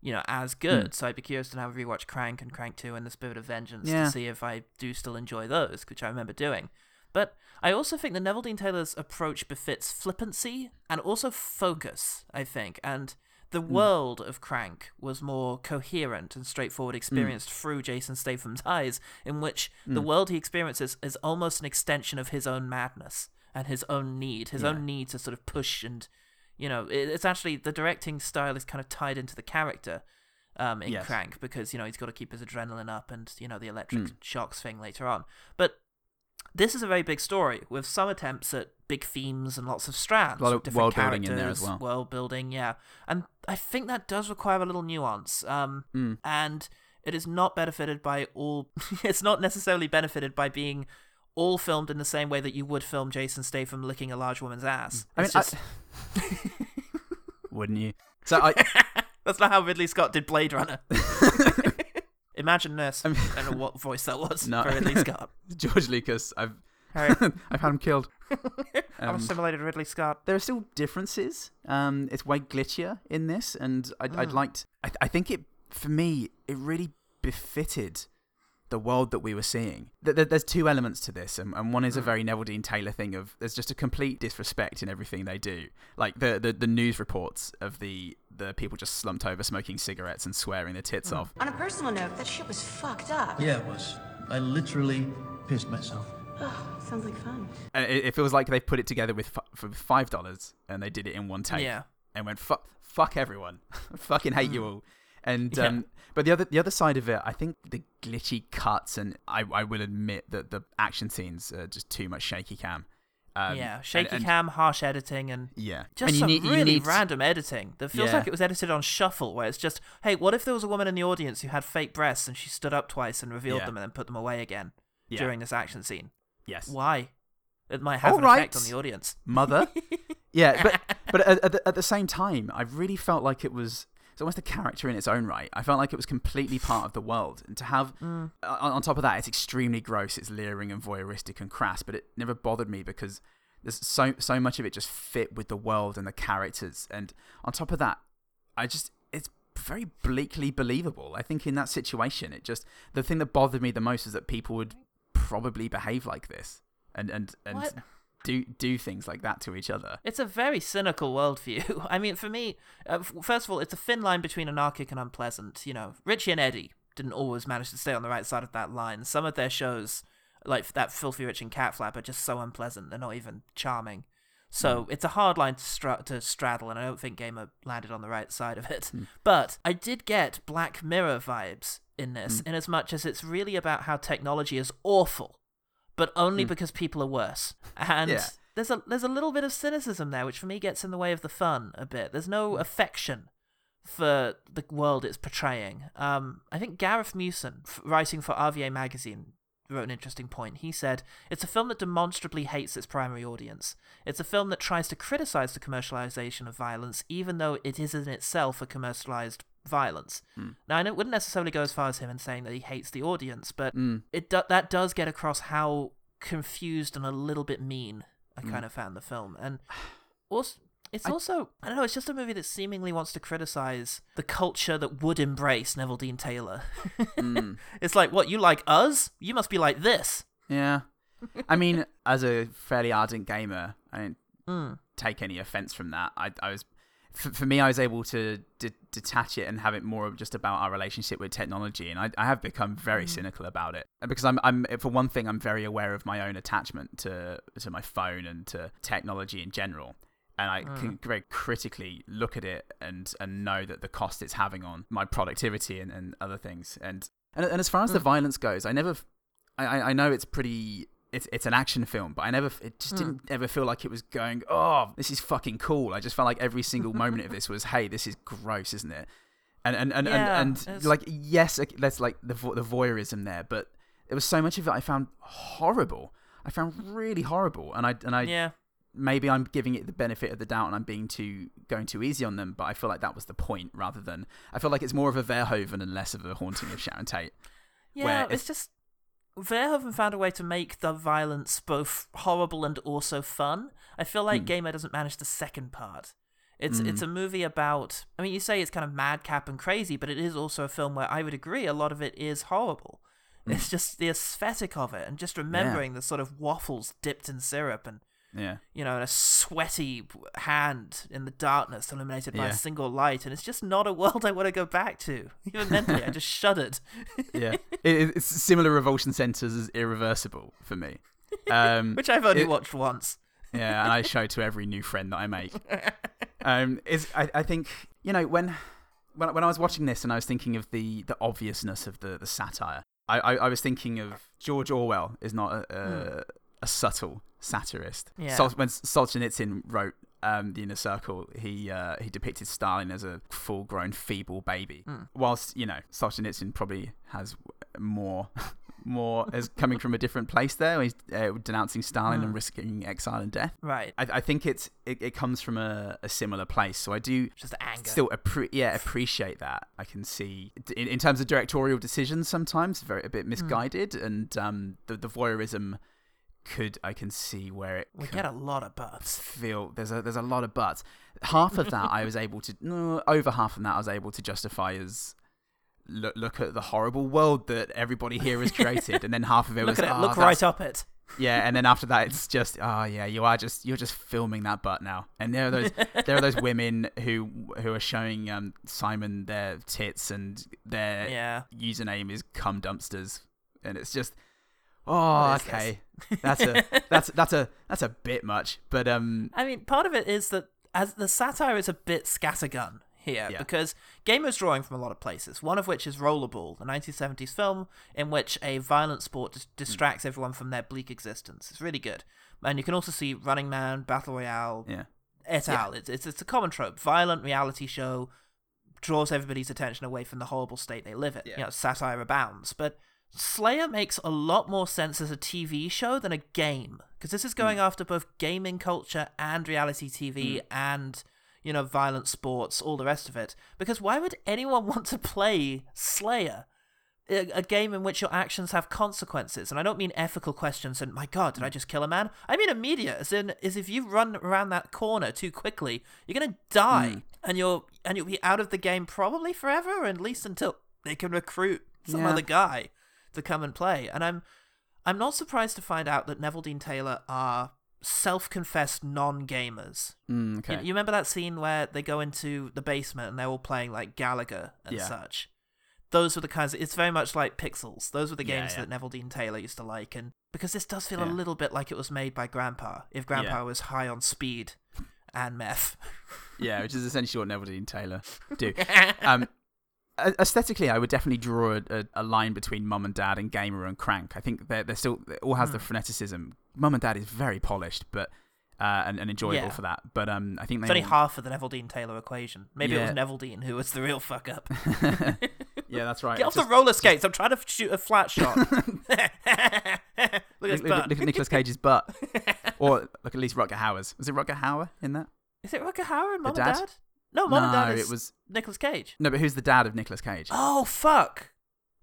you know, as good. Hmm. So I'd be curious to now rewatch Crank and Crank 2 and The Spirit of Vengeance Yeah. to see if I do still enjoy those, which I remember doing. But I also think that Neveldine Taylor's approach befits flippancy and also focus, I think. And the Hmm. world of Crank was more coherent and straightforward, Hmm. experienced through Jason Statham's eyes, in which the Mm. world he experiences is almost an extension of his own madness and his own need, his Yeah. own need to sort of push and, you know, it's actually the directing style is kind of tied into the character um, in Yes. Crank because you know he's got to keep his adrenaline up and you know the electric Mm. shocks thing later on, but. This is a very big story with some attempts at big themes and lots of strands. A lot of different world building in there as characters, well. World building, yeah, and I think that does require a little nuance. Um, Mm. and it is not benefited by all. [LAUGHS] it's not necessarily benefited by being all filmed in the same way that you would film Jason Statham licking a large woman's ass. I mean, just [LAUGHS] Wouldn't you? So [LAUGHS] I that's not how Ridley Scott did Blade Runner. Imagine this. I don't know what voice that was [LAUGHS] no for Ridley Scott. George Lucas. I've. [LAUGHS] I've had him killed. [LAUGHS] I've Um, assimilated Ridley Scott. there are still differences. Um, it's way glitchier in this, and I'd, I'd Mm. liked. I, I think it for me, it really befitted the world that we were seeing. Th- th- There's two elements to this, and, and one is a Mm. very Neveldine Taylor thing of there's just a complete disrespect in everything they do. Like the, the, the news reports of the the people just slumped over smoking cigarettes and swearing their tits off. On a personal note, that shit was fucked up. Yeah, it was. I literally pissed myself. Ugh, sounds like fun. And it, it feels like they put it together with f- for five dollars, and they did it in one take. Yeah. And went fuck, fuck everyone, [LAUGHS] fucking hate you all. And Mm. Yeah. um, but the other the other side of it, I think the glitchy cuts, and I I will admit that the action scenes are just too much shaky cam. Um, yeah, shaky and- cam, harsh editing, and Yeah. just And some need- really random editing that feels Yeah. like it was edited on shuffle, where it's just, hey, what if there was a woman in the audience who had fake breasts and she stood up twice and revealed Yeah. them and then put them away again Yeah. during this action scene? Yes. Why? It might have All an right, effect on the audience. mother. [LAUGHS] yeah, but but at, at, the, at the same time, I really felt like it was it's almost a character in its own right. I felt like it was completely part of the world, and to have [LAUGHS] Mm. on, on top of that, it's extremely gross, it's leering and voyeuristic and crass. But it never bothered me because there's so so much of it just fit with the world and the characters, and on top of that, I just it's very bleakly believable. I think in that situation, it just the thing that bothered me the most is that people would probably behave like this and and and What? Do do things like that to each other. It's a very cynical worldview. [LAUGHS] I mean, for me, uh, first of all, it's a thin line between anarchic and unpleasant. You know, Richie and Eddie didn't always manage to stay on the right side of that line. Some of their shows, like that Filthy Rich and Cat Flap, are just so unpleasant. They're not even charming. So hmm. it's a hard line to, stra- to straddle, and I don't think Gamer landed on the right side of it. Hmm. But I did get Black Mirror vibes in this, hmm. in as much as it's really about how technology is awful, but only because people are worse. And Yeah. there's a there's a little bit of cynicism there, which for me gets in the way of the fun a bit. There's no affection for the world it's portraying. Um, I think Gareth Mewson, f- writing for RVA magazine, wrote an interesting point. He said, It's a film that demonstrably hates its primary audience. It's a film that tries to criticize the commercialization of violence, even though it is in itself a commercialized violence. Now, I know- wouldn't necessarily go as far as him in saying that he hates the audience, but Mm. it do- that does get across how confused and a little bit mean I Mm. kind of found the film. And also, it's I- also, I don't know, it's just a movie that seemingly wants to criticize the culture that would embrace Neveldine Taylor. Mm. [LAUGHS] It's like, what, you like us? You must be like this. Yeah. I mean, [LAUGHS] as a fairly ardent gamer, I don't Mm. take any offense from that. I, I was, for, for me, I was able to de- detach it and have it more of just about our relationship with technology, and I, I have become very Mm. cynical about it because I'm, I'm, for one thing, I'm very aware of my own attachment to to my phone and to technology in general. And I can very critically look at it and, and know that the cost it's having on my productivity and, and other things. And, and and as far as the Mm. violence goes, I never, I- I know it's pretty it's it's an action film, but I never it just Hmm. didn't ever feel like it was going. Oh, this is fucking cool. I just felt like every single moment of this was, hey, this is gross, isn't it? And and and Yeah, and, and like yes, that's like the vo- the voyeurism there, but there was so much of it I found horrible. I found really horrible, and I and I Yeah. maybe I'm giving it the benefit of the doubt and I'm being too going too easy on them, but I feel like that was the point rather than I feel like it's more of a Verhoeven and less of a haunting of Sharon Tate. Yeah, where it's just Verhoeven found a way to make the violence both horrible and also fun. I feel like Hmm. Gamer doesn't manage the second part. It's Mm. it's a movie about. I mean, you say it's kind of madcap and crazy, but it is also a film where I would agree a lot of it is horrible. Hmm. It's just the aesthetic of it, and just remembering the sort of waffles dipped in syrup, and Yeah. you know, and a sweaty hand in the darkness illuminated by Yeah. a single light, and it's just not a world I want to go back to. [LAUGHS] Even mentally, I just shuddered. [LAUGHS] yeah, it, it's similar revulsion centers as irreversible for me. Um, [LAUGHS] Which I've only it- watched once. yeah, and I show to every new friend that I make. Um, is I, I think you know when when when I was watching this and I was thinking of the the obviousness of the the satire. I I, I was thinking of George Orwell is not a a, a subtle satirist. Yeah. Sol- when Solzhenitsyn wrote um, the Inner Circle, he uh, he depicted Stalin as a full grown feeble baby. Mm. Whilst you know Solzhenitsyn probably has more. [LAUGHS] More as coming from a different place there. He's uh, denouncing Stalin and Mm. risking exile and death. Right. I, I think it's it, it comes from a, a similar place. So I do Just anger. still appre- yeah appreciate that. I can see in, in terms of directorial decisions sometimes very a Hmm. bit misguided, and um, the the voyeurism could I can see where it We get a lot of butts. feel there's a there's a lot of buts. Half of that I [LAUGHS] was able to no over half of that I was able to justify as. Look, look at the horrible world that everybody here has created, and then [LAUGHS] half of it Look was at it. "Ah, Look right up it. yeah, and then after that, [LAUGHS] it's just, oh yeah, you are just you're just filming that butt now. And there are those there are those women who who are showing um Simon their tits, and their Yeah. username is cum dumpsters, and it's just, oh okay, [LAUGHS] that's a that's that's a that's a bit much, but um I mean, part of it is that as the satire is a bit scattergun here Yeah. because Gamer's drawing from a lot of places. One of which is Rollerball, the 1970s film in which a violent sport dis- distracts everyone from their bleak existence. It's really good, and you can also see Running Man, Battle Royale, yeah, et al. It's, it's it's a common trope. Violent reality show draws everybody's attention away from the horrible state they live in. You know, satire abounds, but Slayer makes a lot more sense as a TV show than a game because this is hmm. going after both gaming culture and reality TV hmm. and you know violent sports, all the rest of it. Because why would anyone [LAUGHS] want to play Slayer? A, game in which your actions have consequences, and I don't mean ethical questions. And my God, did I hmm. just kill a man? I mean immediate, as in, as if you run around that corner too quickly, you're gonna die, and you'll and you'll be out of the game probably forever, or at least until they can recruit some Yeah. other guy to come and play. And I'm I'm not surprised to find out that Neveldine Taylor are self-confessed non-gamers. Mm, okay. You, you remember that scene where they go into the basement and they're all playing like Galaga and Yeah. such. Those were the kinds. it's very much like Pixels. Those were the games yeah. that Neveldine Taylor used to like, and because this does feel a little bit like it was made by Grandpa. If Grandpa Yeah. was high on speed and meth. yeah, which is essentially what Neveldine Taylor do. [LAUGHS] Um, aesthetically, I would definitely draw a, a, line between Mum and Dad and Gamer and Crank. I think they're, they're still it all has the Hmm. freneticism. Mum and Dad is very polished, but uh, and, and enjoyable Yeah. for that. But um, I think It's only all- half of the Neveldine Taylor equation. Maybe it was Yeah. Neveldine who was the real fuck up. [LAUGHS] yeah, that's right. Get off Just- the roller skates. I'm trying to shoot a flat shot. [LAUGHS] [LAUGHS] look at Look, look, at Nicolas Cage's butt, or look at least Rutger Hauer's. Was it Rutger Hauer in that? Is it Rutger Hauer and The Mum and dad? No, Mum and Dad is it was- Nicolas Cage. No, but who's the dad of Nicolas Cage? Oh fuck!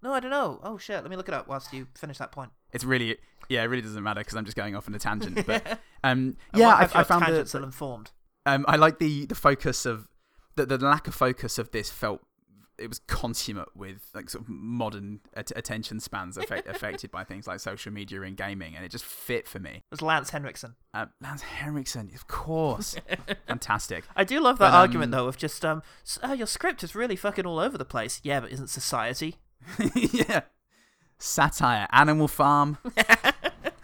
No, I don't know. Oh shit! Let me look it up whilst you finish that point. It's really yeah, it really doesn't matter because I'm just going off on a tangent. But [LAUGHS] um, yeah, I, I found the, tangents ill-informed. Um, I like the the focus of the, the lack of focus of this felt it was consummate with like sort of modern at- attention spans affect, [LAUGHS] affected by things like social media and gaming, and it just fit for me. It was Lance Henriksen. Uh, Lance Henriksen, of course, [LAUGHS] fantastic. I do love that But, um, argument though of just um, s- oh, your script is really fucking all over the place. Yeah, but isn't society? [LAUGHS] yeah, satire, Animal Farm,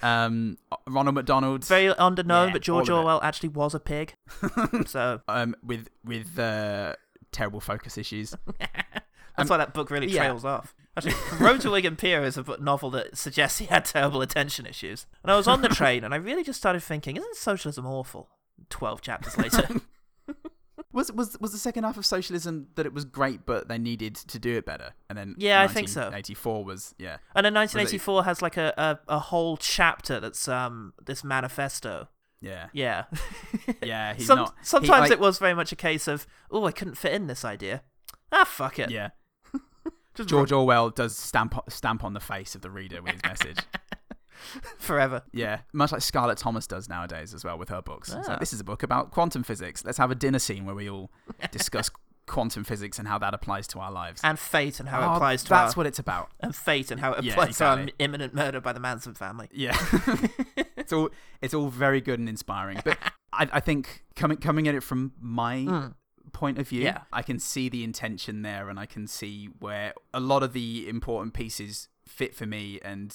um, Ronald McDonald, Very underknown, Yeah, but George all of it. Orwell actually was a pig. so um, with with uh, terrible focus issues. [LAUGHS] that's Um, why that book really yeah. trails off. Actually, Road to Wigan Pier is a novel that suggests he had terrible attention issues. And I was on the train, and I really just started thinking, isn't socialism awful? Twelve chapters later. [LAUGHS] [LAUGHS] Was was was the second half of socialism that it was great, but they needed to do it better, and then Yeah, I think so. Eighty four was yeah, And then Was it- 1984 has like a, a, a whole chapter that's um this manifesto. Yeah. Yeah. Yeah, [LAUGHS] he's Some- not- he, Sometimes like- it was very much a case of, oh, I couldn't fit in this idea. Ah, fuck it. yeah. [LAUGHS] George Orwell does stamp stamp on the face of the reader with his message. [LAUGHS] Forever. Yeah, much like Scarlett Thomas does nowadays as well with her books. Like, Ah. this is a book about quantum physics. Let's have a dinner scene where we all discuss quantum physics and how that applies to our lives. And fate and how Oh, it applies to That's our- what it's about. And fate and how it [LAUGHS] Yeah, applies to our imminent murder by the Manson family. Yeah, [LAUGHS] it's all it's all very good and inspiring. But [LAUGHS] I, I think coming coming at it from my Mm. point of view, Yeah. I can see the intention there, and I can see where a lot of the important pieces fit for me. And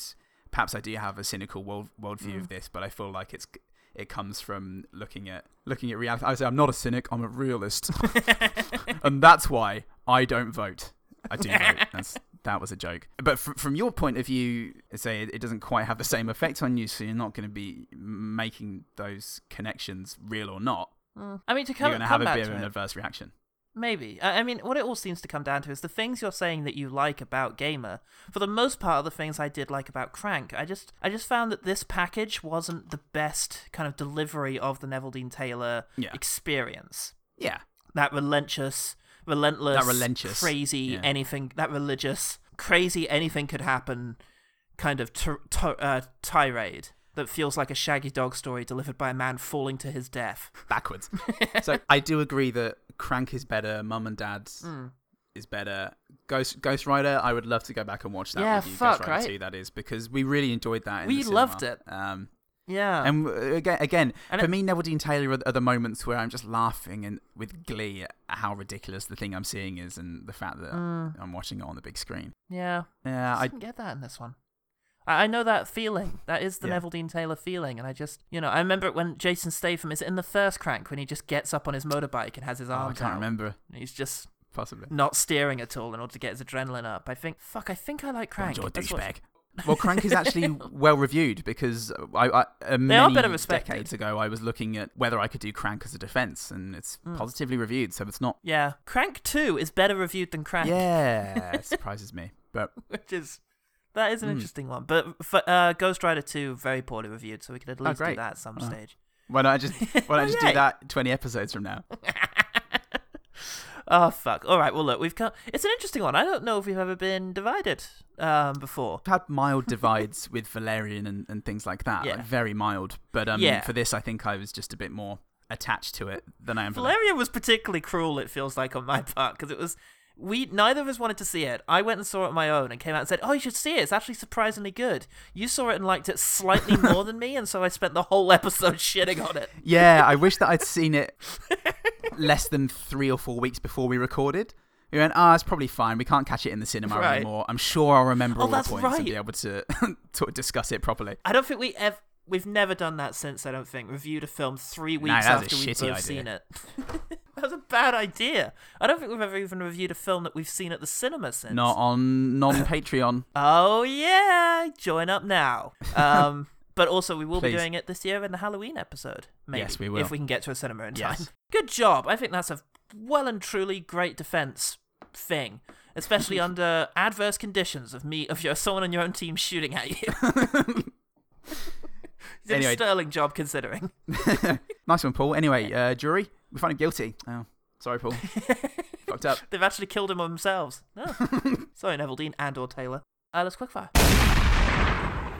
perhaps I do have a cynical world worldview Mm. of this, but I feel like it's it comes from looking at looking at reality. I say I'm not a cynic; I'm a realist, [LAUGHS] and that's why I don't vote. I do vote. [LAUGHS] That's, that was a joke. But fr- from your point of view, say it, it doesn't quite have the same effect on you, so you're not going to be making those connections, real or not. Mm. I mean, to come, you're going to have a bit of an adverse reaction. Maybe. I I mean, what it all seems to come down to is the things you're saying that you like about Gamer. For the most part, are the things I did like about Crank. I just, I just found that this package wasn't the best kind of delivery of the Neveldine Taylor Yeah. experience. Yeah. That relentless, relentless, That relentless, crazy, yeah. anything, that religious, crazy, anything could happen kind of t- t- uh, tirade that feels like a shaggy dog story delivered by a man falling to his death. [LAUGHS] Backwards. so I do agree that Crank is better, Mum and Dad's Mm. is better. Ghost Ghost Rider, I would love to go back and watch that Yeah, with you. fuck, Ghost Rider right? 2, that is, because we really enjoyed that. in We loved it. Um, Yeah. And again, again And for it- me, Neveldine Taylor are, are the moments where I'm just laughing and with glee at how ridiculous the thing I'm seeing is, and the fact that Mm. I'm watching it on the big screen. Yeah. Yeah, I didn't get that in this one. I, know that feeling. That is the Yeah. Neveldine Taylor feeling, and I just, you know, I remember it when Jason Statham is in the first crank when he just gets up on his motorbike and has his Oh, I can't out. remember. And he's just Possibly. not steering at all in order to get his adrenaline up. I think, fuck, I think I like crank. Bonjour, douchebag. Well, Crank is actually [LAUGHS] [LAUGHS] well reviewed because I, I uh, many are better respected. decades ago I was looking at whether I could do Crank as a defense, and it's Mm. positively reviewed, so it's not. Yeah, Crank Two is better reviewed than Crank. Yeah, [LAUGHS] it surprises me, but which is that is an Mm. interesting one. But for, uh, Ghost Rider Two, very poorly reviewed, so we could at Oh, least do that at some Oh. stage. why don't I just [LAUGHS] why don't I just do that twenty episodes from now? [LAUGHS] Oh fuck! All right, well look, we've come. It's an interesting one. I don't know if we've ever been divided um, before. I've had mild [LAUGHS] divides with Valerian and, and things like that, Yeah. like very mild. But um, Yeah. for this, I think I was just a bit more attached to it than I am for. Valerian was particularly cruel. It feels like on my part because it was we neither of us wanted to see it. I went and saw it on my own and came out and said, "Oh, you should see it. It's actually surprisingly good." You saw it and liked it slightly [LAUGHS] more than me, and so I spent the whole episode [LAUGHS] shitting on it. Yeah, I wish that I'd [LAUGHS] seen it less than three or four weeks before we recorded. We went, ah, it's probably fine. We can't catch it in the cinema Right. anymore. I'm sure I'll remember Oh, all the points and be able to, to discuss it properly. I don't think we ever. We've never done that since. I don't think reviewed a film three weeks a after we've both idea. seen it. That was a bad idea. I don't think we've ever even reviewed a film that we've seen at the cinema since. Not on non Patreon. [LAUGHS] Oh yeah, join up now. Um, [LAUGHS] but also we will be doing it this year in the Halloween episode. Maybe, Yes, we will. if we can get to a cinema in Yes. time. [LAUGHS] Good job. I think that's a well and truly great defense thing, especially under adverse conditions of me of your someone on your own team shooting at you. You did Anyway. a sterling job considering. nice one, Paul. Anyway, uh, jury, we find him guilty. Oh, sorry, Paul. [LAUGHS] Fucked up. They've actually killed him themselves. Oh. [LAUGHS] Sorry, Neveldine and or Taylor. Uh, let's quickfire.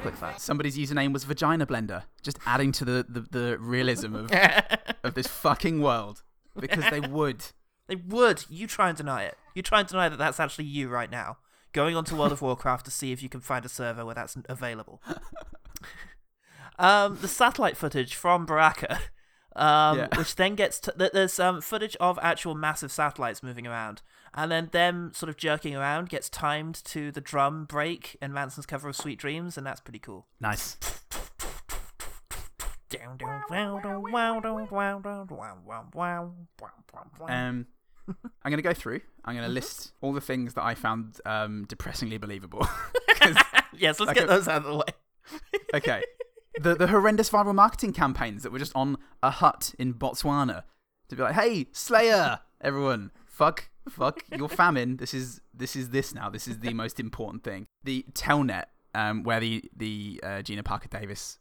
Quickfire. Somebody's username was Vagina Blender, just adding to the, the, the realism of [LAUGHS] of this fucking world because they would. They would. You try and deny it. You try and deny that that's actually you right now. Going onto World of Warcraft to see if you can find a server where that's available. um, the satellite footage from Baraka, um, Yeah. which then gets to, there's um footage of actual massive satellites moving around, and then them sort of jerking around gets timed to the drum break in Manson's cover of Sweet Dreams, and that's pretty cool. Nice. Um, I'm going to go through. I'm going to list all the things that I found um, depressingly believable. [LAUGHS] [LAUGHS] yes, let's Like get a- those out of the way. okay. The the horrendous viral marketing campaigns that were just on a hut in Botswana to be like, "Hey, Slayer, everyone, fuck, fuck your [LAUGHS] famine. This is this is this now. This is the [LAUGHS] most important thing." The Telnet, um, where the the uh, Gina Parker Davis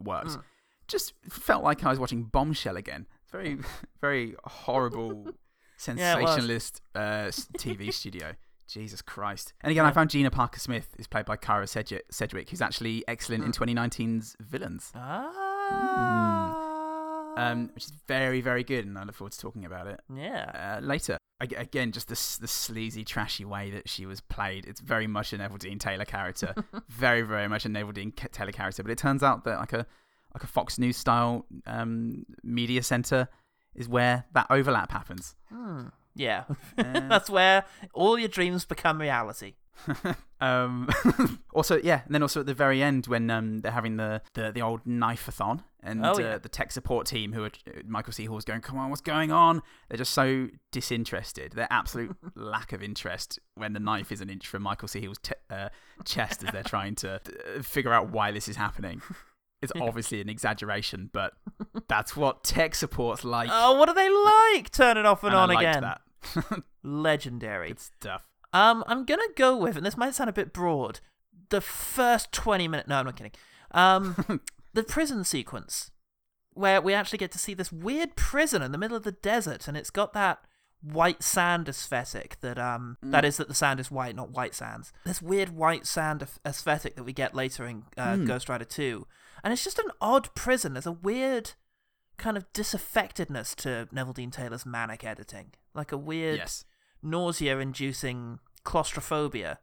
works, Mm. just felt like I was watching Bombshell again. Very [LAUGHS] very horrible, Yeah, sensationalist uh, TV studio. Jesus Christ. And again, I found Gina Parker Smith is played by Kyra Sedgwick, Sedgwick who's actually excellent in 2019's Villains. Ah. Um, which is very, very good, and I look forward to talking about it Yeah. uh, later. Ag- Again, just the, the sleazy, trashy way that she was played. It's very much a Neveldine Taylor character. [LAUGHS] very, very much a Neveldine Taylor character. But it turns out that like a like a Fox News style um, media center is where that overlap happens. Hmm. Yeah. Uh, [LAUGHS] [LAUGHS] That's where all your dreams become reality. [LAUGHS] um, also, yeah, and then also at the very end when um, they're having the, the, the old knife-a-thon and Oh, uh, the tech support team who are Michael C. Hall's going, come on, what's going on? They're just so disinterested. Their absolute lack of interest when the knife is an inch from Michael C. Hall's uh, chest as they're trying to uh, figure out why this is happening. It's obviously an exaggeration, but that's what tech support's like. Oh, what do they like? Turn it off and, And on again. that. [LAUGHS] Legendary. Good stuff. Um, I'm gonna go with, and this might sound a bit broad, the first 20 minutes. No, I'm not kidding. Um, [LAUGHS] the prison sequence, where we actually get to see this weird prison in the middle of the desert, and it's got that white sand aesthetic that um that is that the sand is white, not white sands. This weird white sand aesthetic that we get later in uh, Hmm. Ghost Rider 2, and it's just an odd prison. There's a weird kind of disaffectedness to Neveldine Taylor's manic editing, like a weird Yes. nausea-inducing claustrophobia,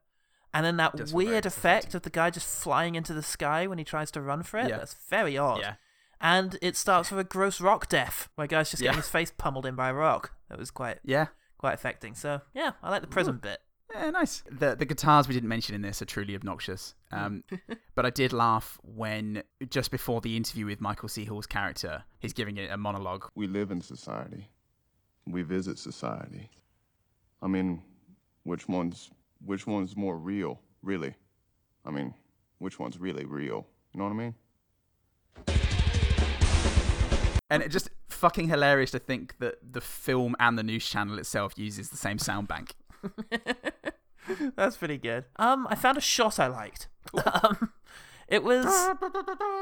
and then that weird effect of the guy just flying into the sky when he tries to run for it. Yeah. That's very odd. Yeah. And it starts with a gross rock death, where a guy's just getting his face pummeled in by a rock. That was quite Yeah. quite affecting. So yeah, I like the prison bit. Yeah, nice. The the guitars we didn't mention in this are truly obnoxious. Um, [LAUGHS] but I did laugh when just before the interview with Michael C. Hall's character, he's giving it a monologue. We live in society. We visit society. I mean, which one's which one's more real, really? I mean, which one's really real? You know what I mean? And it just fucking hilarious to think that the film and the news channel itself uses the same sound bank. [LAUGHS] That's pretty good. Um, I found a shot I liked. Um, it was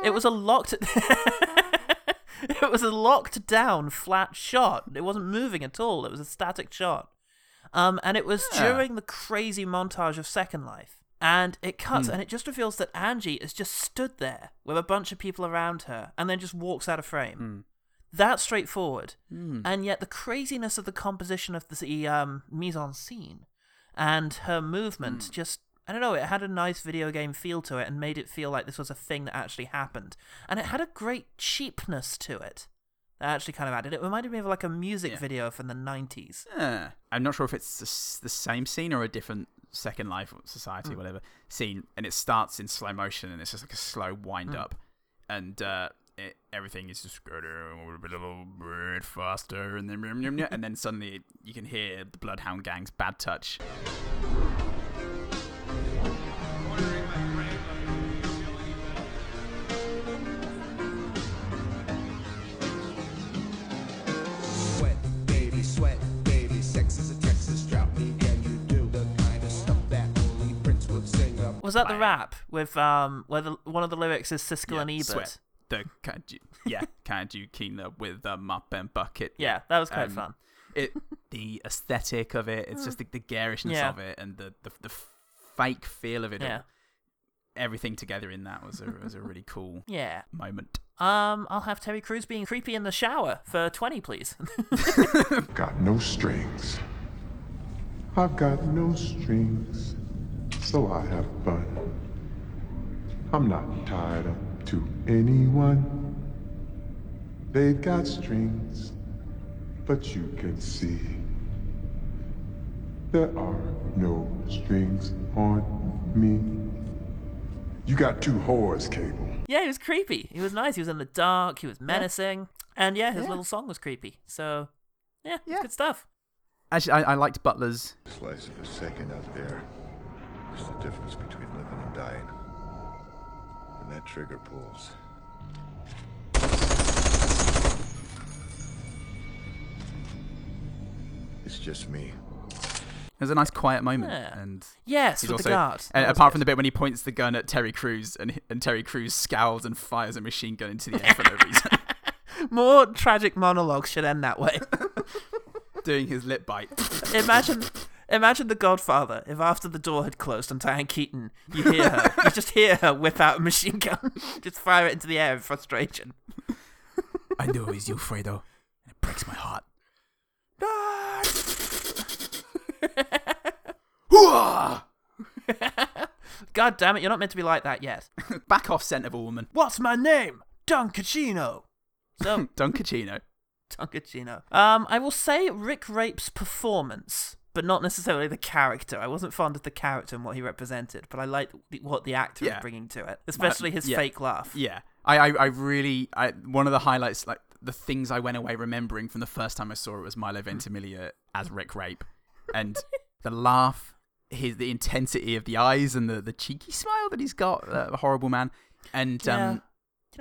it was a locked [LAUGHS] it was a locked down flat shot. It wasn't moving at all. It was a static shot. Um, and it was Yeah. during the crazy montage of Second Life. And it cuts, Hmm. and it just reveals that Angie has just stood there with a bunch of people around her, and then just walks out of frame. That's straightforward. Hmm. And yet the craziness of the composition of the um, mise en scene and her movement Hmm. just I don't know, it had a nice video game feel to it and made it feel like this was a thing that actually happened. And it had a great cheapness to it. That actually kind of added. It reminded me of like a music Yeah. video from the 90s. Yeah. I'm not sure if it's the same scene or a different Second Life Society, Mm. whatever scene, and it starts in slow motion and it's just like a slow wind Mm. up, and uh, it, everything is just going a little bit, a little bit faster, and then and then suddenly you can hear the Bloodhound Gang's "Bad Touch." Sweat, baby, sweat, baby. Sex is a Texas drought. Me and you do the kind of stuff that only Prince would sing up. Was that the rap with um where the, one of the lyrics is Siskel and Ebert? Sweat. The can't yeah, [LAUGHS] can't you with a mop and bucket? Yeah, that was quite Um, fun. It the aesthetic of it, it's just the, the garishness Yeah. of it, and the, the the fake feel of it. all. Yeah. Everything together in that was a was a really cool Yeah. moment. Um, I'll have Terry Crews being creepy in the shower for 20, please. [LAUGHS] Got no strings. I've got no strings, so I have fun. I'm not tied up to anyone. They've got strings, but you can see there are no strings on me. You got two whores, Cable. yeah, he was creepy. He was nice. He was in the dark. He was menacing. And yeah, his Yeah. little song was creepy. So, yeah, Yeah. good stuff. Actually, I, I liked Butler's. Slice of a second out there. It's the difference between living and dying. When that trigger pulls. It's just me. There's a nice quiet moment, Yeah. and Yes, he's with the also, guard. And That was apart from the bit when he points the gun at Terry Crews, and and Terry Crews scowls and fires a machine gun into the air for no reason, [LAUGHS] [LAUGHS] More tragic monologues should end that way. [LAUGHS] doing his lip bite. imagine, imagine the Godfather if after the door had closed on Diane Keaton, you hear her, you just hear her whip out a machine gun, [LAUGHS] just fire it into the air in frustration. I know it's you, Fredo. It breaks my heart. [LAUGHS] God damn it, you're not meant to be like that yet. [LAUGHS] Back off, scent of a woman. What's my name? Don Caccino. So, Don Caccino. Don Caccino. Um, I will say Rick Rape's performance, but not necessarily the character. I wasn't fond of the character and what he represented, but I liked what the actor Yeah. was bringing to it, especially his yeah. fake laugh. Yeah, I, I, I really, I, one of the highlights, like the things I went away remembering from the first time I saw it was Milo Ventimiglia as Rick Rape, and [LAUGHS] the laugh, his the intensity of the eyes and the, the cheeky smile that he's got, uh, a horrible man, and Yeah. um,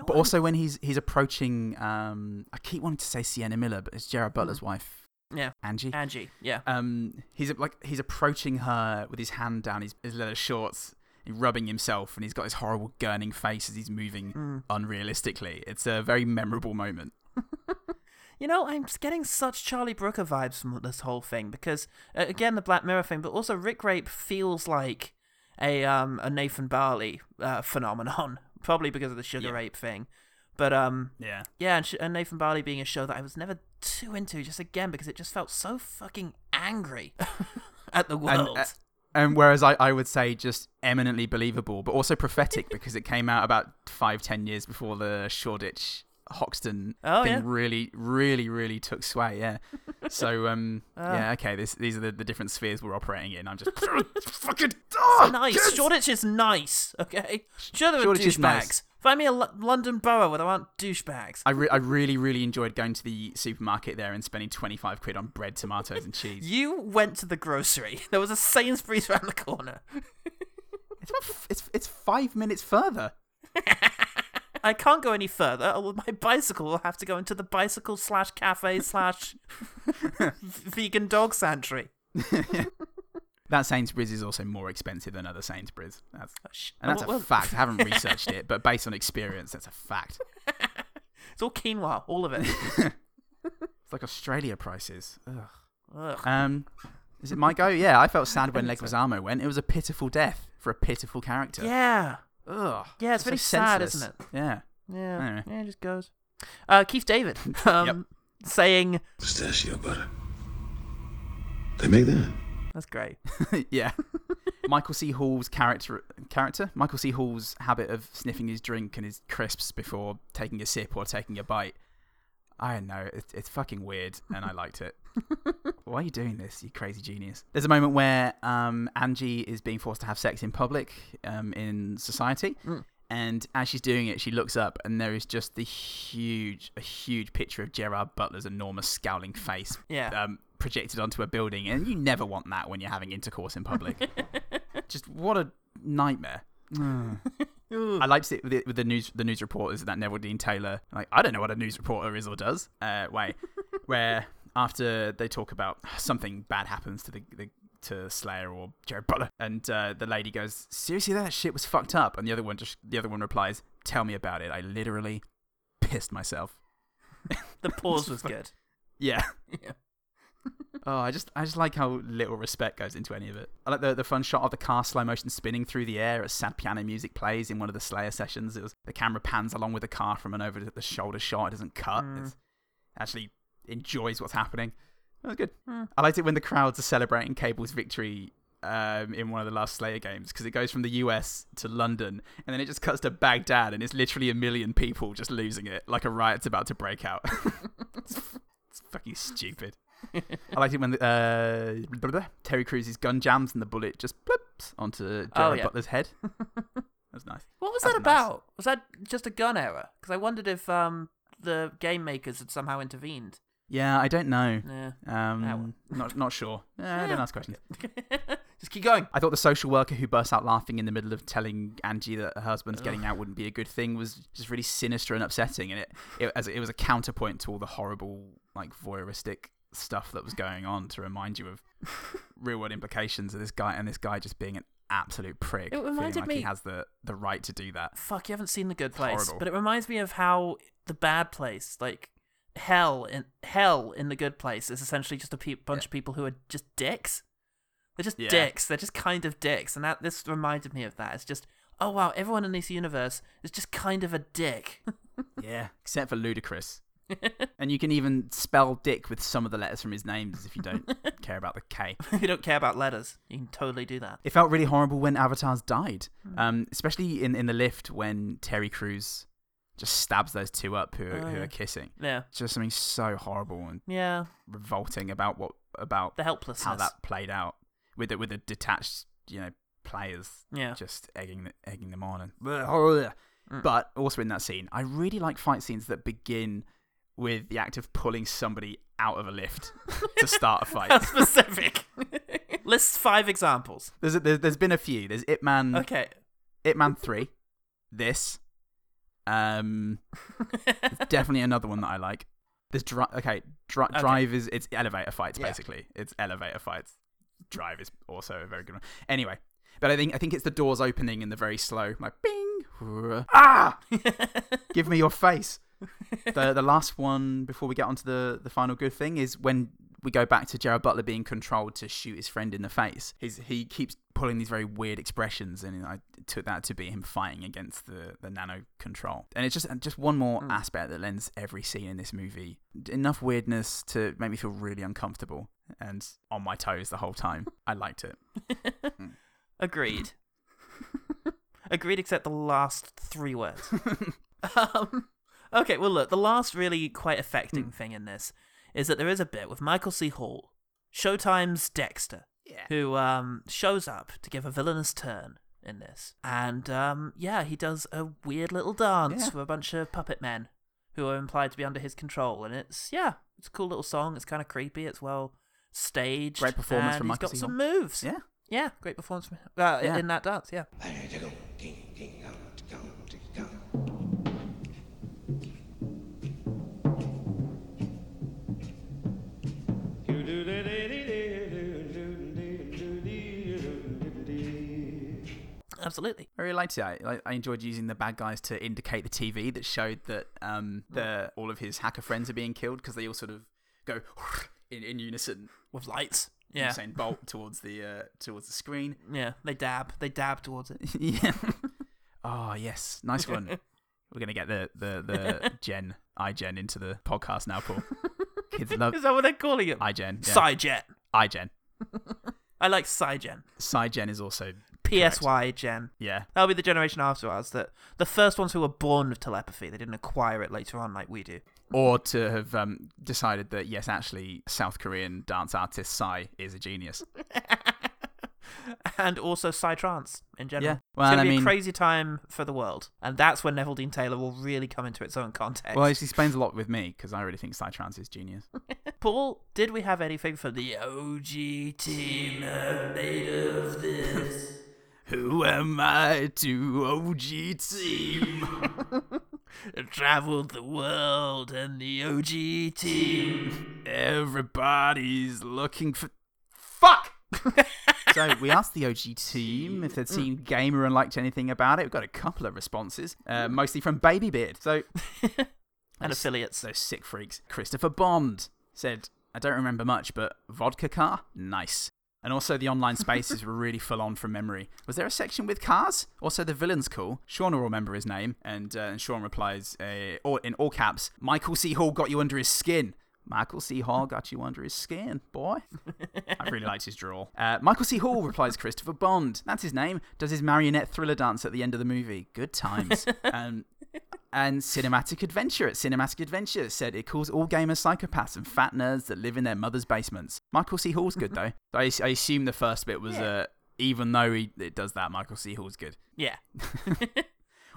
but also when he's he's approaching, um, I keep wanting to say Sienna Miller, but it's Gerard Butler's wife. Yeah. Angie. Angie, yeah. Um, he's like he's approaching her with his hand down his, his leather shorts, rubbing himself, and he's got this horrible gurning face as he's moving Mm. unrealistically. It's a very memorable moment. [LAUGHS] You know, I'm just getting such Charlie Brooker vibes from this whole thing because, uh, again, the Black Mirror thing, but also Rick Rape feels like a um a Nathan Barley uh, phenomenon, [LAUGHS] probably because of the Sugar Yeah. Rape thing. But um, Yeah. yeah, and, sh- and Nathan Barley being a show that I was never too into, just again because it just felt so fucking angry [LAUGHS] at the And, world. uh, and whereas I, I would say just eminently believable, but also prophetic [LAUGHS] because it came out about five, ten years before the Shoreditch Hoxton Oh, thing yeah. really, really, really took sway. Yeah. So [LAUGHS] um, Ah. yeah, okay. This these are the, the different spheres we're operating in. I'm just [LAUGHS] fucking It's nice. Shoreditch is nice. Okay, sure there are Shoreditch is douchebags. nice. Find me a L- London borough where there aren't douchebags. I, re- I really, really enjoyed going to the supermarket there and spending 25 quid on bread, tomatoes, and cheese. You went to the grocery. [LAUGHS] There was a Sainsbury's around the corner. It's, f- it's, it's five minutes further. I can't go any further, or my bicycle will have to go into the bicycle slash cafe slash [LAUGHS] vegan dog sanctuary. [LAUGHS] That Sainsbury's is also more expensive than other Sainsbury's. That's, and Oh, that's a well- fact. I haven't [LAUGHS] researched it, but based on experience, that's a fact. It's all quinoa, all of it. It's like Australia prices. Ugh. Ugh. Um, is it my go? Yeah, I felt sad when. Leguizamo went. It was a pitiful death for a pitiful character. Yeah. Ugh. Yeah, it's so very sad, senseless. isn't it? Yeah. Yeah. Anyway. Yeah, it just goes. Uh, Keith David [LAUGHS] um, saying, Pistachio butter. They make that. That's great. [LAUGHS] yeah. [LAUGHS] Michael C. Hall's character character Michael C. Hall's habit of sniffing his drink and his crisps before taking a sip or taking a bite. I don't know. It's, it's fucking weird, and I liked it. [LAUGHS] Why are you doing this, you crazy genius? There's a moment where um, Angie is being forced to have sex in public um, in society. Mm. And as she's doing it, she looks up, and there is just the huge, a huge picture of Gerard Butler's enormous scowling face Yeah. um, projected onto a building. And you never want that when you're having intercourse in public. [LAUGHS] just what a nightmare. [LAUGHS] I liked it with, it with the news the news reporters that Neveldine Taylor like I don't know what a news reporter is or does uh, way [LAUGHS] where after they talk about something bad happens to the, the to Slayer or Gerard Butler and uh, the lady goes seriously that shit was fucked up? And the other one just the other one replies tell me about it. I literally pissed myself. [LAUGHS] The pause was good. yeah. Yeah. Oh, I just I just like how little respect goes into any of it. I like the the fun shot of the car slow motion spinning through the air as sad piano music plays in one of the Slayer sessions. It was the camera pans along with the car from an over the shoulder shot. It doesn't cut. Mm. It actually enjoys what's happening. That was good. Mm. I liked it when the crowds are celebrating Cable's victory um, in one of the last Slayer games because it goes from the US to London and then it just cuts to Baghdad and it's literally a million people just losing it like a riot's about to break out. [LAUGHS] it's, it's fucking stupid. [LAUGHS] I liked it when the, uh, blah, blah, Terry Crews' gun jams and the bullet just blips onto Gerard Oh, yeah. Butler's head. [LAUGHS] That's nice. What was That's that nice. about? Was that just a gun error? Because I wondered if um the game makers had somehow intervened. Yeah, I don't know. Yeah. Um, not not sure. [LAUGHS] Yeah, don't ask questions. Just keep going. I thought the social worker who bursts out laughing in the middle of telling Angie that her husband's getting out wouldn't be a good thing was just really sinister and upsetting, and it it, as it was a counterpoint to all the horrible like voyeuristic stuff that was going on to remind you of real world implications of this guy and this guy just being an absolute prick. It reminded like me- he has the the right to do that. Fuck, you haven't seen The Good Place, Horrible. but it reminds me of how the bad place, like hell in hell in The Good Place, is essentially just a pe- bunch of people who are just dicks. They're just Yeah. dicks. They're just kind of dicks, and that this reminded me of that. It's just, oh wow, everyone in this universe is just kind of a dick. [LAUGHS] Yeah, except for Ludacris. [LAUGHS] and you can even spell Dick with some of the letters from his names if you don't [LAUGHS] care about the K. if you don't care about letters, you can totally do that. It felt really horrible when Avatars died, Hmm. um, especially in, in the lift when Terry Crews just stabs those two up who, are Oh, who are kissing. Yeah. It's just something so horrible and Yeah. revolting about what about The helplessness. how that played out with the, with the detached you know players Yeah. just egging egging them on and [LAUGHS] Mm. but also in that scene I really like fight scenes that begin with the act of pulling somebody out of a lift to [LAUGHS] start a fight. How specific. [LAUGHS] List five examples. There's, a, there's there's been a few. There's Ip Man. Okay. Ip Man three. This. Um. [LAUGHS] definitely another one that I like. There's dri- okay, dri- Okay. drive is it's elevator fights Yeah. basically. It's elevator fights. Drive is also a very good one. Anyway, but I think I think it's the doors opening and the very slow like bing ah give me your face. [LAUGHS] the the last one before we get onto the the final good thing is when we go back to Gerard Butler being controlled to shoot his friend in the face. He's, he keeps pulling these very weird expressions, and I took that to be him fighting against the, the nano control. And it's just just one more aspect that lends every scene in this movie enough weirdness to make me feel really uncomfortable and on my toes the whole time. [LAUGHS] I liked it. [LAUGHS] Agreed. Agreed, except the last three words. um, okay, well, look, the last really quite affecting Hmm. thing in this is that there is a bit with Michael C. Hall, Showtime's Dexter, who um, shows up to give a villainous turn in this. And um, yeah, he does a weird little dance Yeah. with a bunch of puppet men who are implied to be under his control. And it's, yeah, it's a cool little song. It's kind of creepy. It's well staged. Great performance and from he's Michael got C. some moves. Yeah. Yeah, great performance from uh, Yeah. in that dance, yeah. Absolutely. I really liked it. I, I- I enjoyed using the bad guys to indicate the TV that showed that um, the all of his hacker friends are being killed because they all sort of go [LAUGHS] in, in unison with lights. Yeah. Usain Bolt towards the uh, towards the screen. Yeah, they dab. They dab towards it. [LAUGHS] yeah. Oh yes, nice one. [LAUGHS] We're gonna get the the the Gen iGen into the podcast now, Paul. Kids love. [LAUGHS] Is that what they're calling it? iGen. Yeah. IGen. I like Cygen. Cygen is also PSY Gen. Yeah. That'll be the generation after us. That the first ones who were born with telepathy. They didn't acquire it later on like we do. or to have um, decided that yes, actually, South Korean dance artist Psy is a genius. [LAUGHS] and also Psytrance in general. Yeah. Well, it's gonna I be mean- a crazy time for the world, and that's when Neveldine Taylor will really come into its own context. Well, it explains a lot with me because I really think Psytrance is genius. [LAUGHS] Paul, did we have anything for the OG team made of this? [LAUGHS] Who am I to OG team? [LAUGHS] Traveled the world and the OG team. Everybody's looking for. Fuck! So we asked the OG team if they'd seen Gamer and liked anything about it. We've got a couple of responses, uh, mostly from Babybeard. So [LAUGHS] And affiliates. Those sick freaks. Christopher Bond said, I don't remember much, but vodka car? Nice. And also, the online spaces were really full on from memory. Was there a section with cars? Also, the villain's cool. Sean will remember his name. And, uh, and Sean replies, uh, all, in all caps, Michael C. Hall got you under his skin. Michael C. Hall got you under his skin, boy. [LAUGHS] I really liked his draw. Uh, Michael C. Hall replies Christopher Bond. That's his name. Does his marionette thriller dance at the end of the movie. Good times. [LAUGHS] um, and Cinematic Adventure at Cinematic Adventure said it calls all gamers psychopaths and fat nerds that live in their mother's basements. Michael C. Hall's good though. [LAUGHS] I, I assume the first bit was, uh, even though he, it does that, Michael C. Hall's good. Yeah.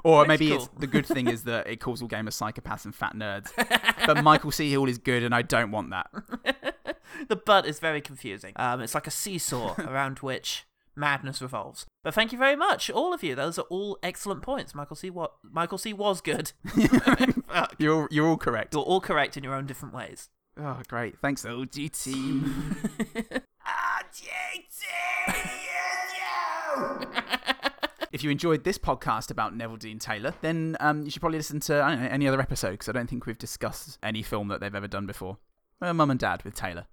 Or Which maybe cool. it's, the good thing is that it calls all gamers psychopaths and fat nerds. [LAUGHS] but Michael C. Hall is good, and I don't want that. [LAUGHS] the but is very confusing. Um, it's like a seesaw [LAUGHS] around which madness revolves. But thank you very much, all of you. Those are all excellent points. Michael C. What Michael C. was good. You're all, you're all correct. You're all correct in your own different ways. Oh, great. Thanks, OG team. If you enjoyed this podcast about Neveldine Taylor, then um, you should probably listen to I don't know, any other episode because I don't think we've discussed any film that they've ever done before. Uh, Mum and Dad with Taylor,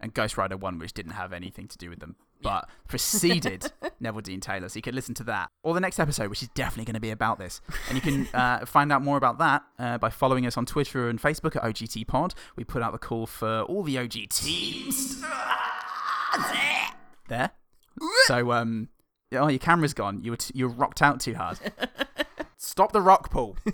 and Ghost Rider 1, which didn't have anything to do with them, but preceded [LAUGHS] Neveldine Taylor. So you could listen to that. Or the next episode, which is definitely going to be about this. And you can [LAUGHS] uh, find out more about that uh, by following us on Twitter and Facebook at OGT Pod. We put out the call for all the OG teams. [LAUGHS] There. So, um, oh, your camera's gone. You were t- you were rocked out too hard. [LAUGHS] Stop the rock, Paul. [LAUGHS]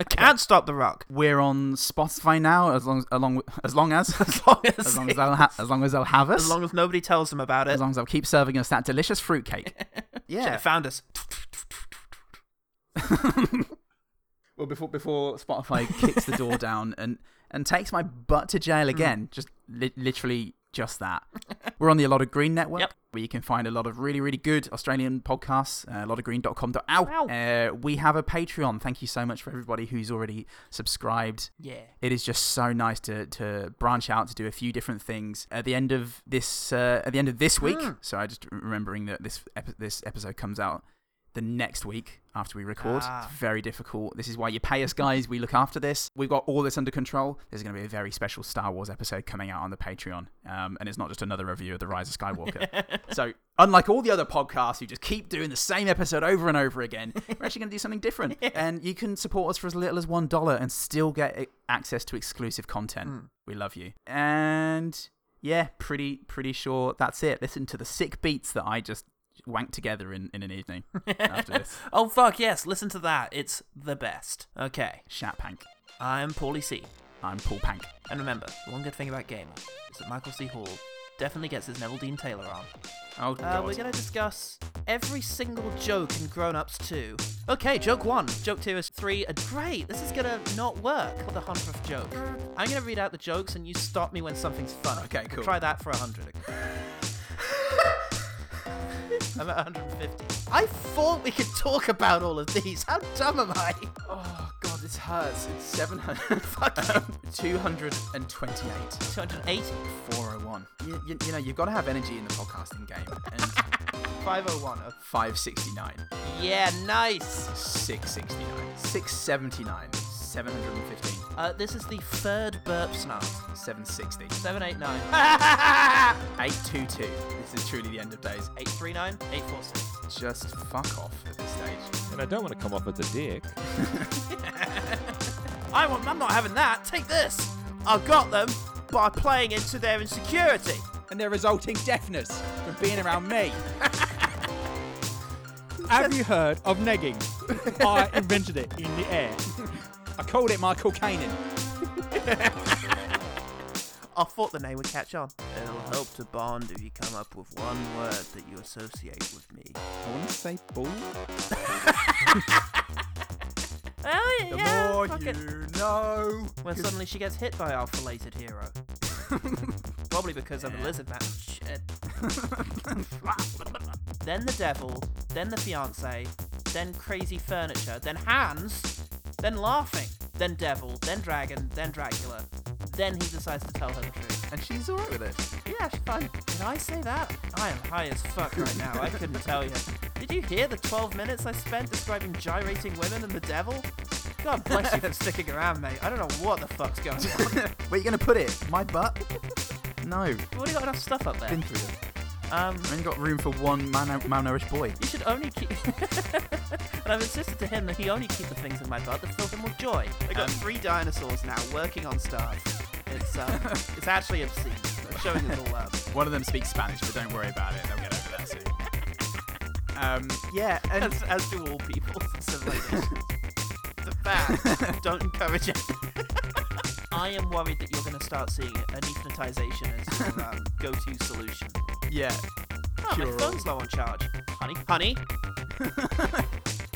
I can't stop the rock. We're on Spotify now, as long as along [LAUGHS] as long as as long as as long as they'll ha- as long as they'll have us. As long as nobody tells them about it. as long as they'll keep serving us that delicious fruitcake. Yeah. have found us. Well, before before Spotify kicks the door down and and takes my butt to Mm. jail again, just li- literally just that. [LAUGHS] We're on the A Lot of Green network, Yep. where you can find a lot of really really good Australian podcasts. Uh, a lot of green.com.au. Uh, we have a Patreon. Thank you so much for everybody who's already subscribed. Yeah. It is just so nice to to branch out to do a few different things at the end of this uh, at the end of this week. Mm. So I just remembering that this this episode comes out the next week after we record. Ah. It's very difficult. This is why you pay us, guys. We look after this. We've got all this under control. There's going to be a very special Star Wars episode coming out on the Patreon. Um, and it's not just another review of The Rise of Skywalker. [LAUGHS] so, unlike all the other podcasts who just keep doing the same episode over and over again, we're actually going to do something different. [LAUGHS] And you can support us for as little as $1 and still get uh, access to exclusive content. Hmm. We love you. And yeah, pretty pretty sure that's it. Listen to the sick beats that I just wanked together in, in an evening [LAUGHS] after this. oh fuck yes! Listen to that. It's the best. Okay. Shat Pank. I'm Paulie C. I'm Paul Pank. And remember, the one good thing about Gamer is that Michael C. Hall definitely gets his Neveldine Taylor on. Oh, Uh, God. we're going to discuss every single joke in Grown Ups 2. Okay, joke 1. Joke 2 is 3. Uh, great, this is going to not work, the 100th joke. I'm going to read out the jokes and you stop me when something's funny. Okay, cool. Try that for 100. [LAUGHS] [LAUGHS] I'm at 150. I thought we could talk about all of these. How dumb am I? Oh, God, this hurts. It's 700. [LAUGHS] Fuck um, [LAUGHS] 228. 280. 401. You, you, you know, you've got to have energy in the podcasting game. And [LAUGHS] 501. 569. Yeah, nice. 669. 679. 715. Uh, this is the third burp snarl. 760. 789. 822. [LAUGHS] This is truly the end of days. 839. 846. Just fuck off at this stage. And I don't want to come off as a dick. [LAUGHS] I want, I'm not having that. Take this. I got them by playing into their insecurity. And their resulting deafness from being around me. [LAUGHS] Have you heard of negging? I invented it in the air. I called it Michael Caine. [LAUGHS] I thought the name would catch on. It'll help to bond if you come up with one word that you associate with me. I want to say bull. Oh, yeah, The yeah, more fuck you it. know. When suddenly she gets hit by our filleted hero. [LAUGHS] Probably because I'm a lizard man. Shit. [LAUGHS] then the devil, then the fiance, then crazy furniture, then hands, then laughing, then devil, then dragon, then Dracula. Then he decides to tell her the truth. And she's alright with it. Yeah, she's fine. Did I say that? I am high as fuck right now. I couldn't tell you. Did you hear the 12 minutes I spent describing gyrating women and the devil? God bless you for sticking around, mate. I don't know what the fuck's going on. [LAUGHS] Where are you going to put it? My butt? No. We've already got enough stuff up there. Been through it. Um, I've only got room for one mal- malnourished boy. You should only keep. [LAUGHS] and I've insisted to him that he only keep the things in my butt that fill him with joy. I got Um, three dinosaurs now working on stars. It's um, [LAUGHS] it's actually obscene. I'm showing us all love. One of them speaks Spanish, but don't worry about it. They'll get over that soon. Um, yeah, and As, as do all people in civilization. It's a fact. Don't encourage it. [LAUGHS] I am worried that you're going to start seeing anaesthetization as your um, [LAUGHS] go-to solution. yeah, Oh, my Cure all. phone's low on charge. Honey, honey. [LAUGHS]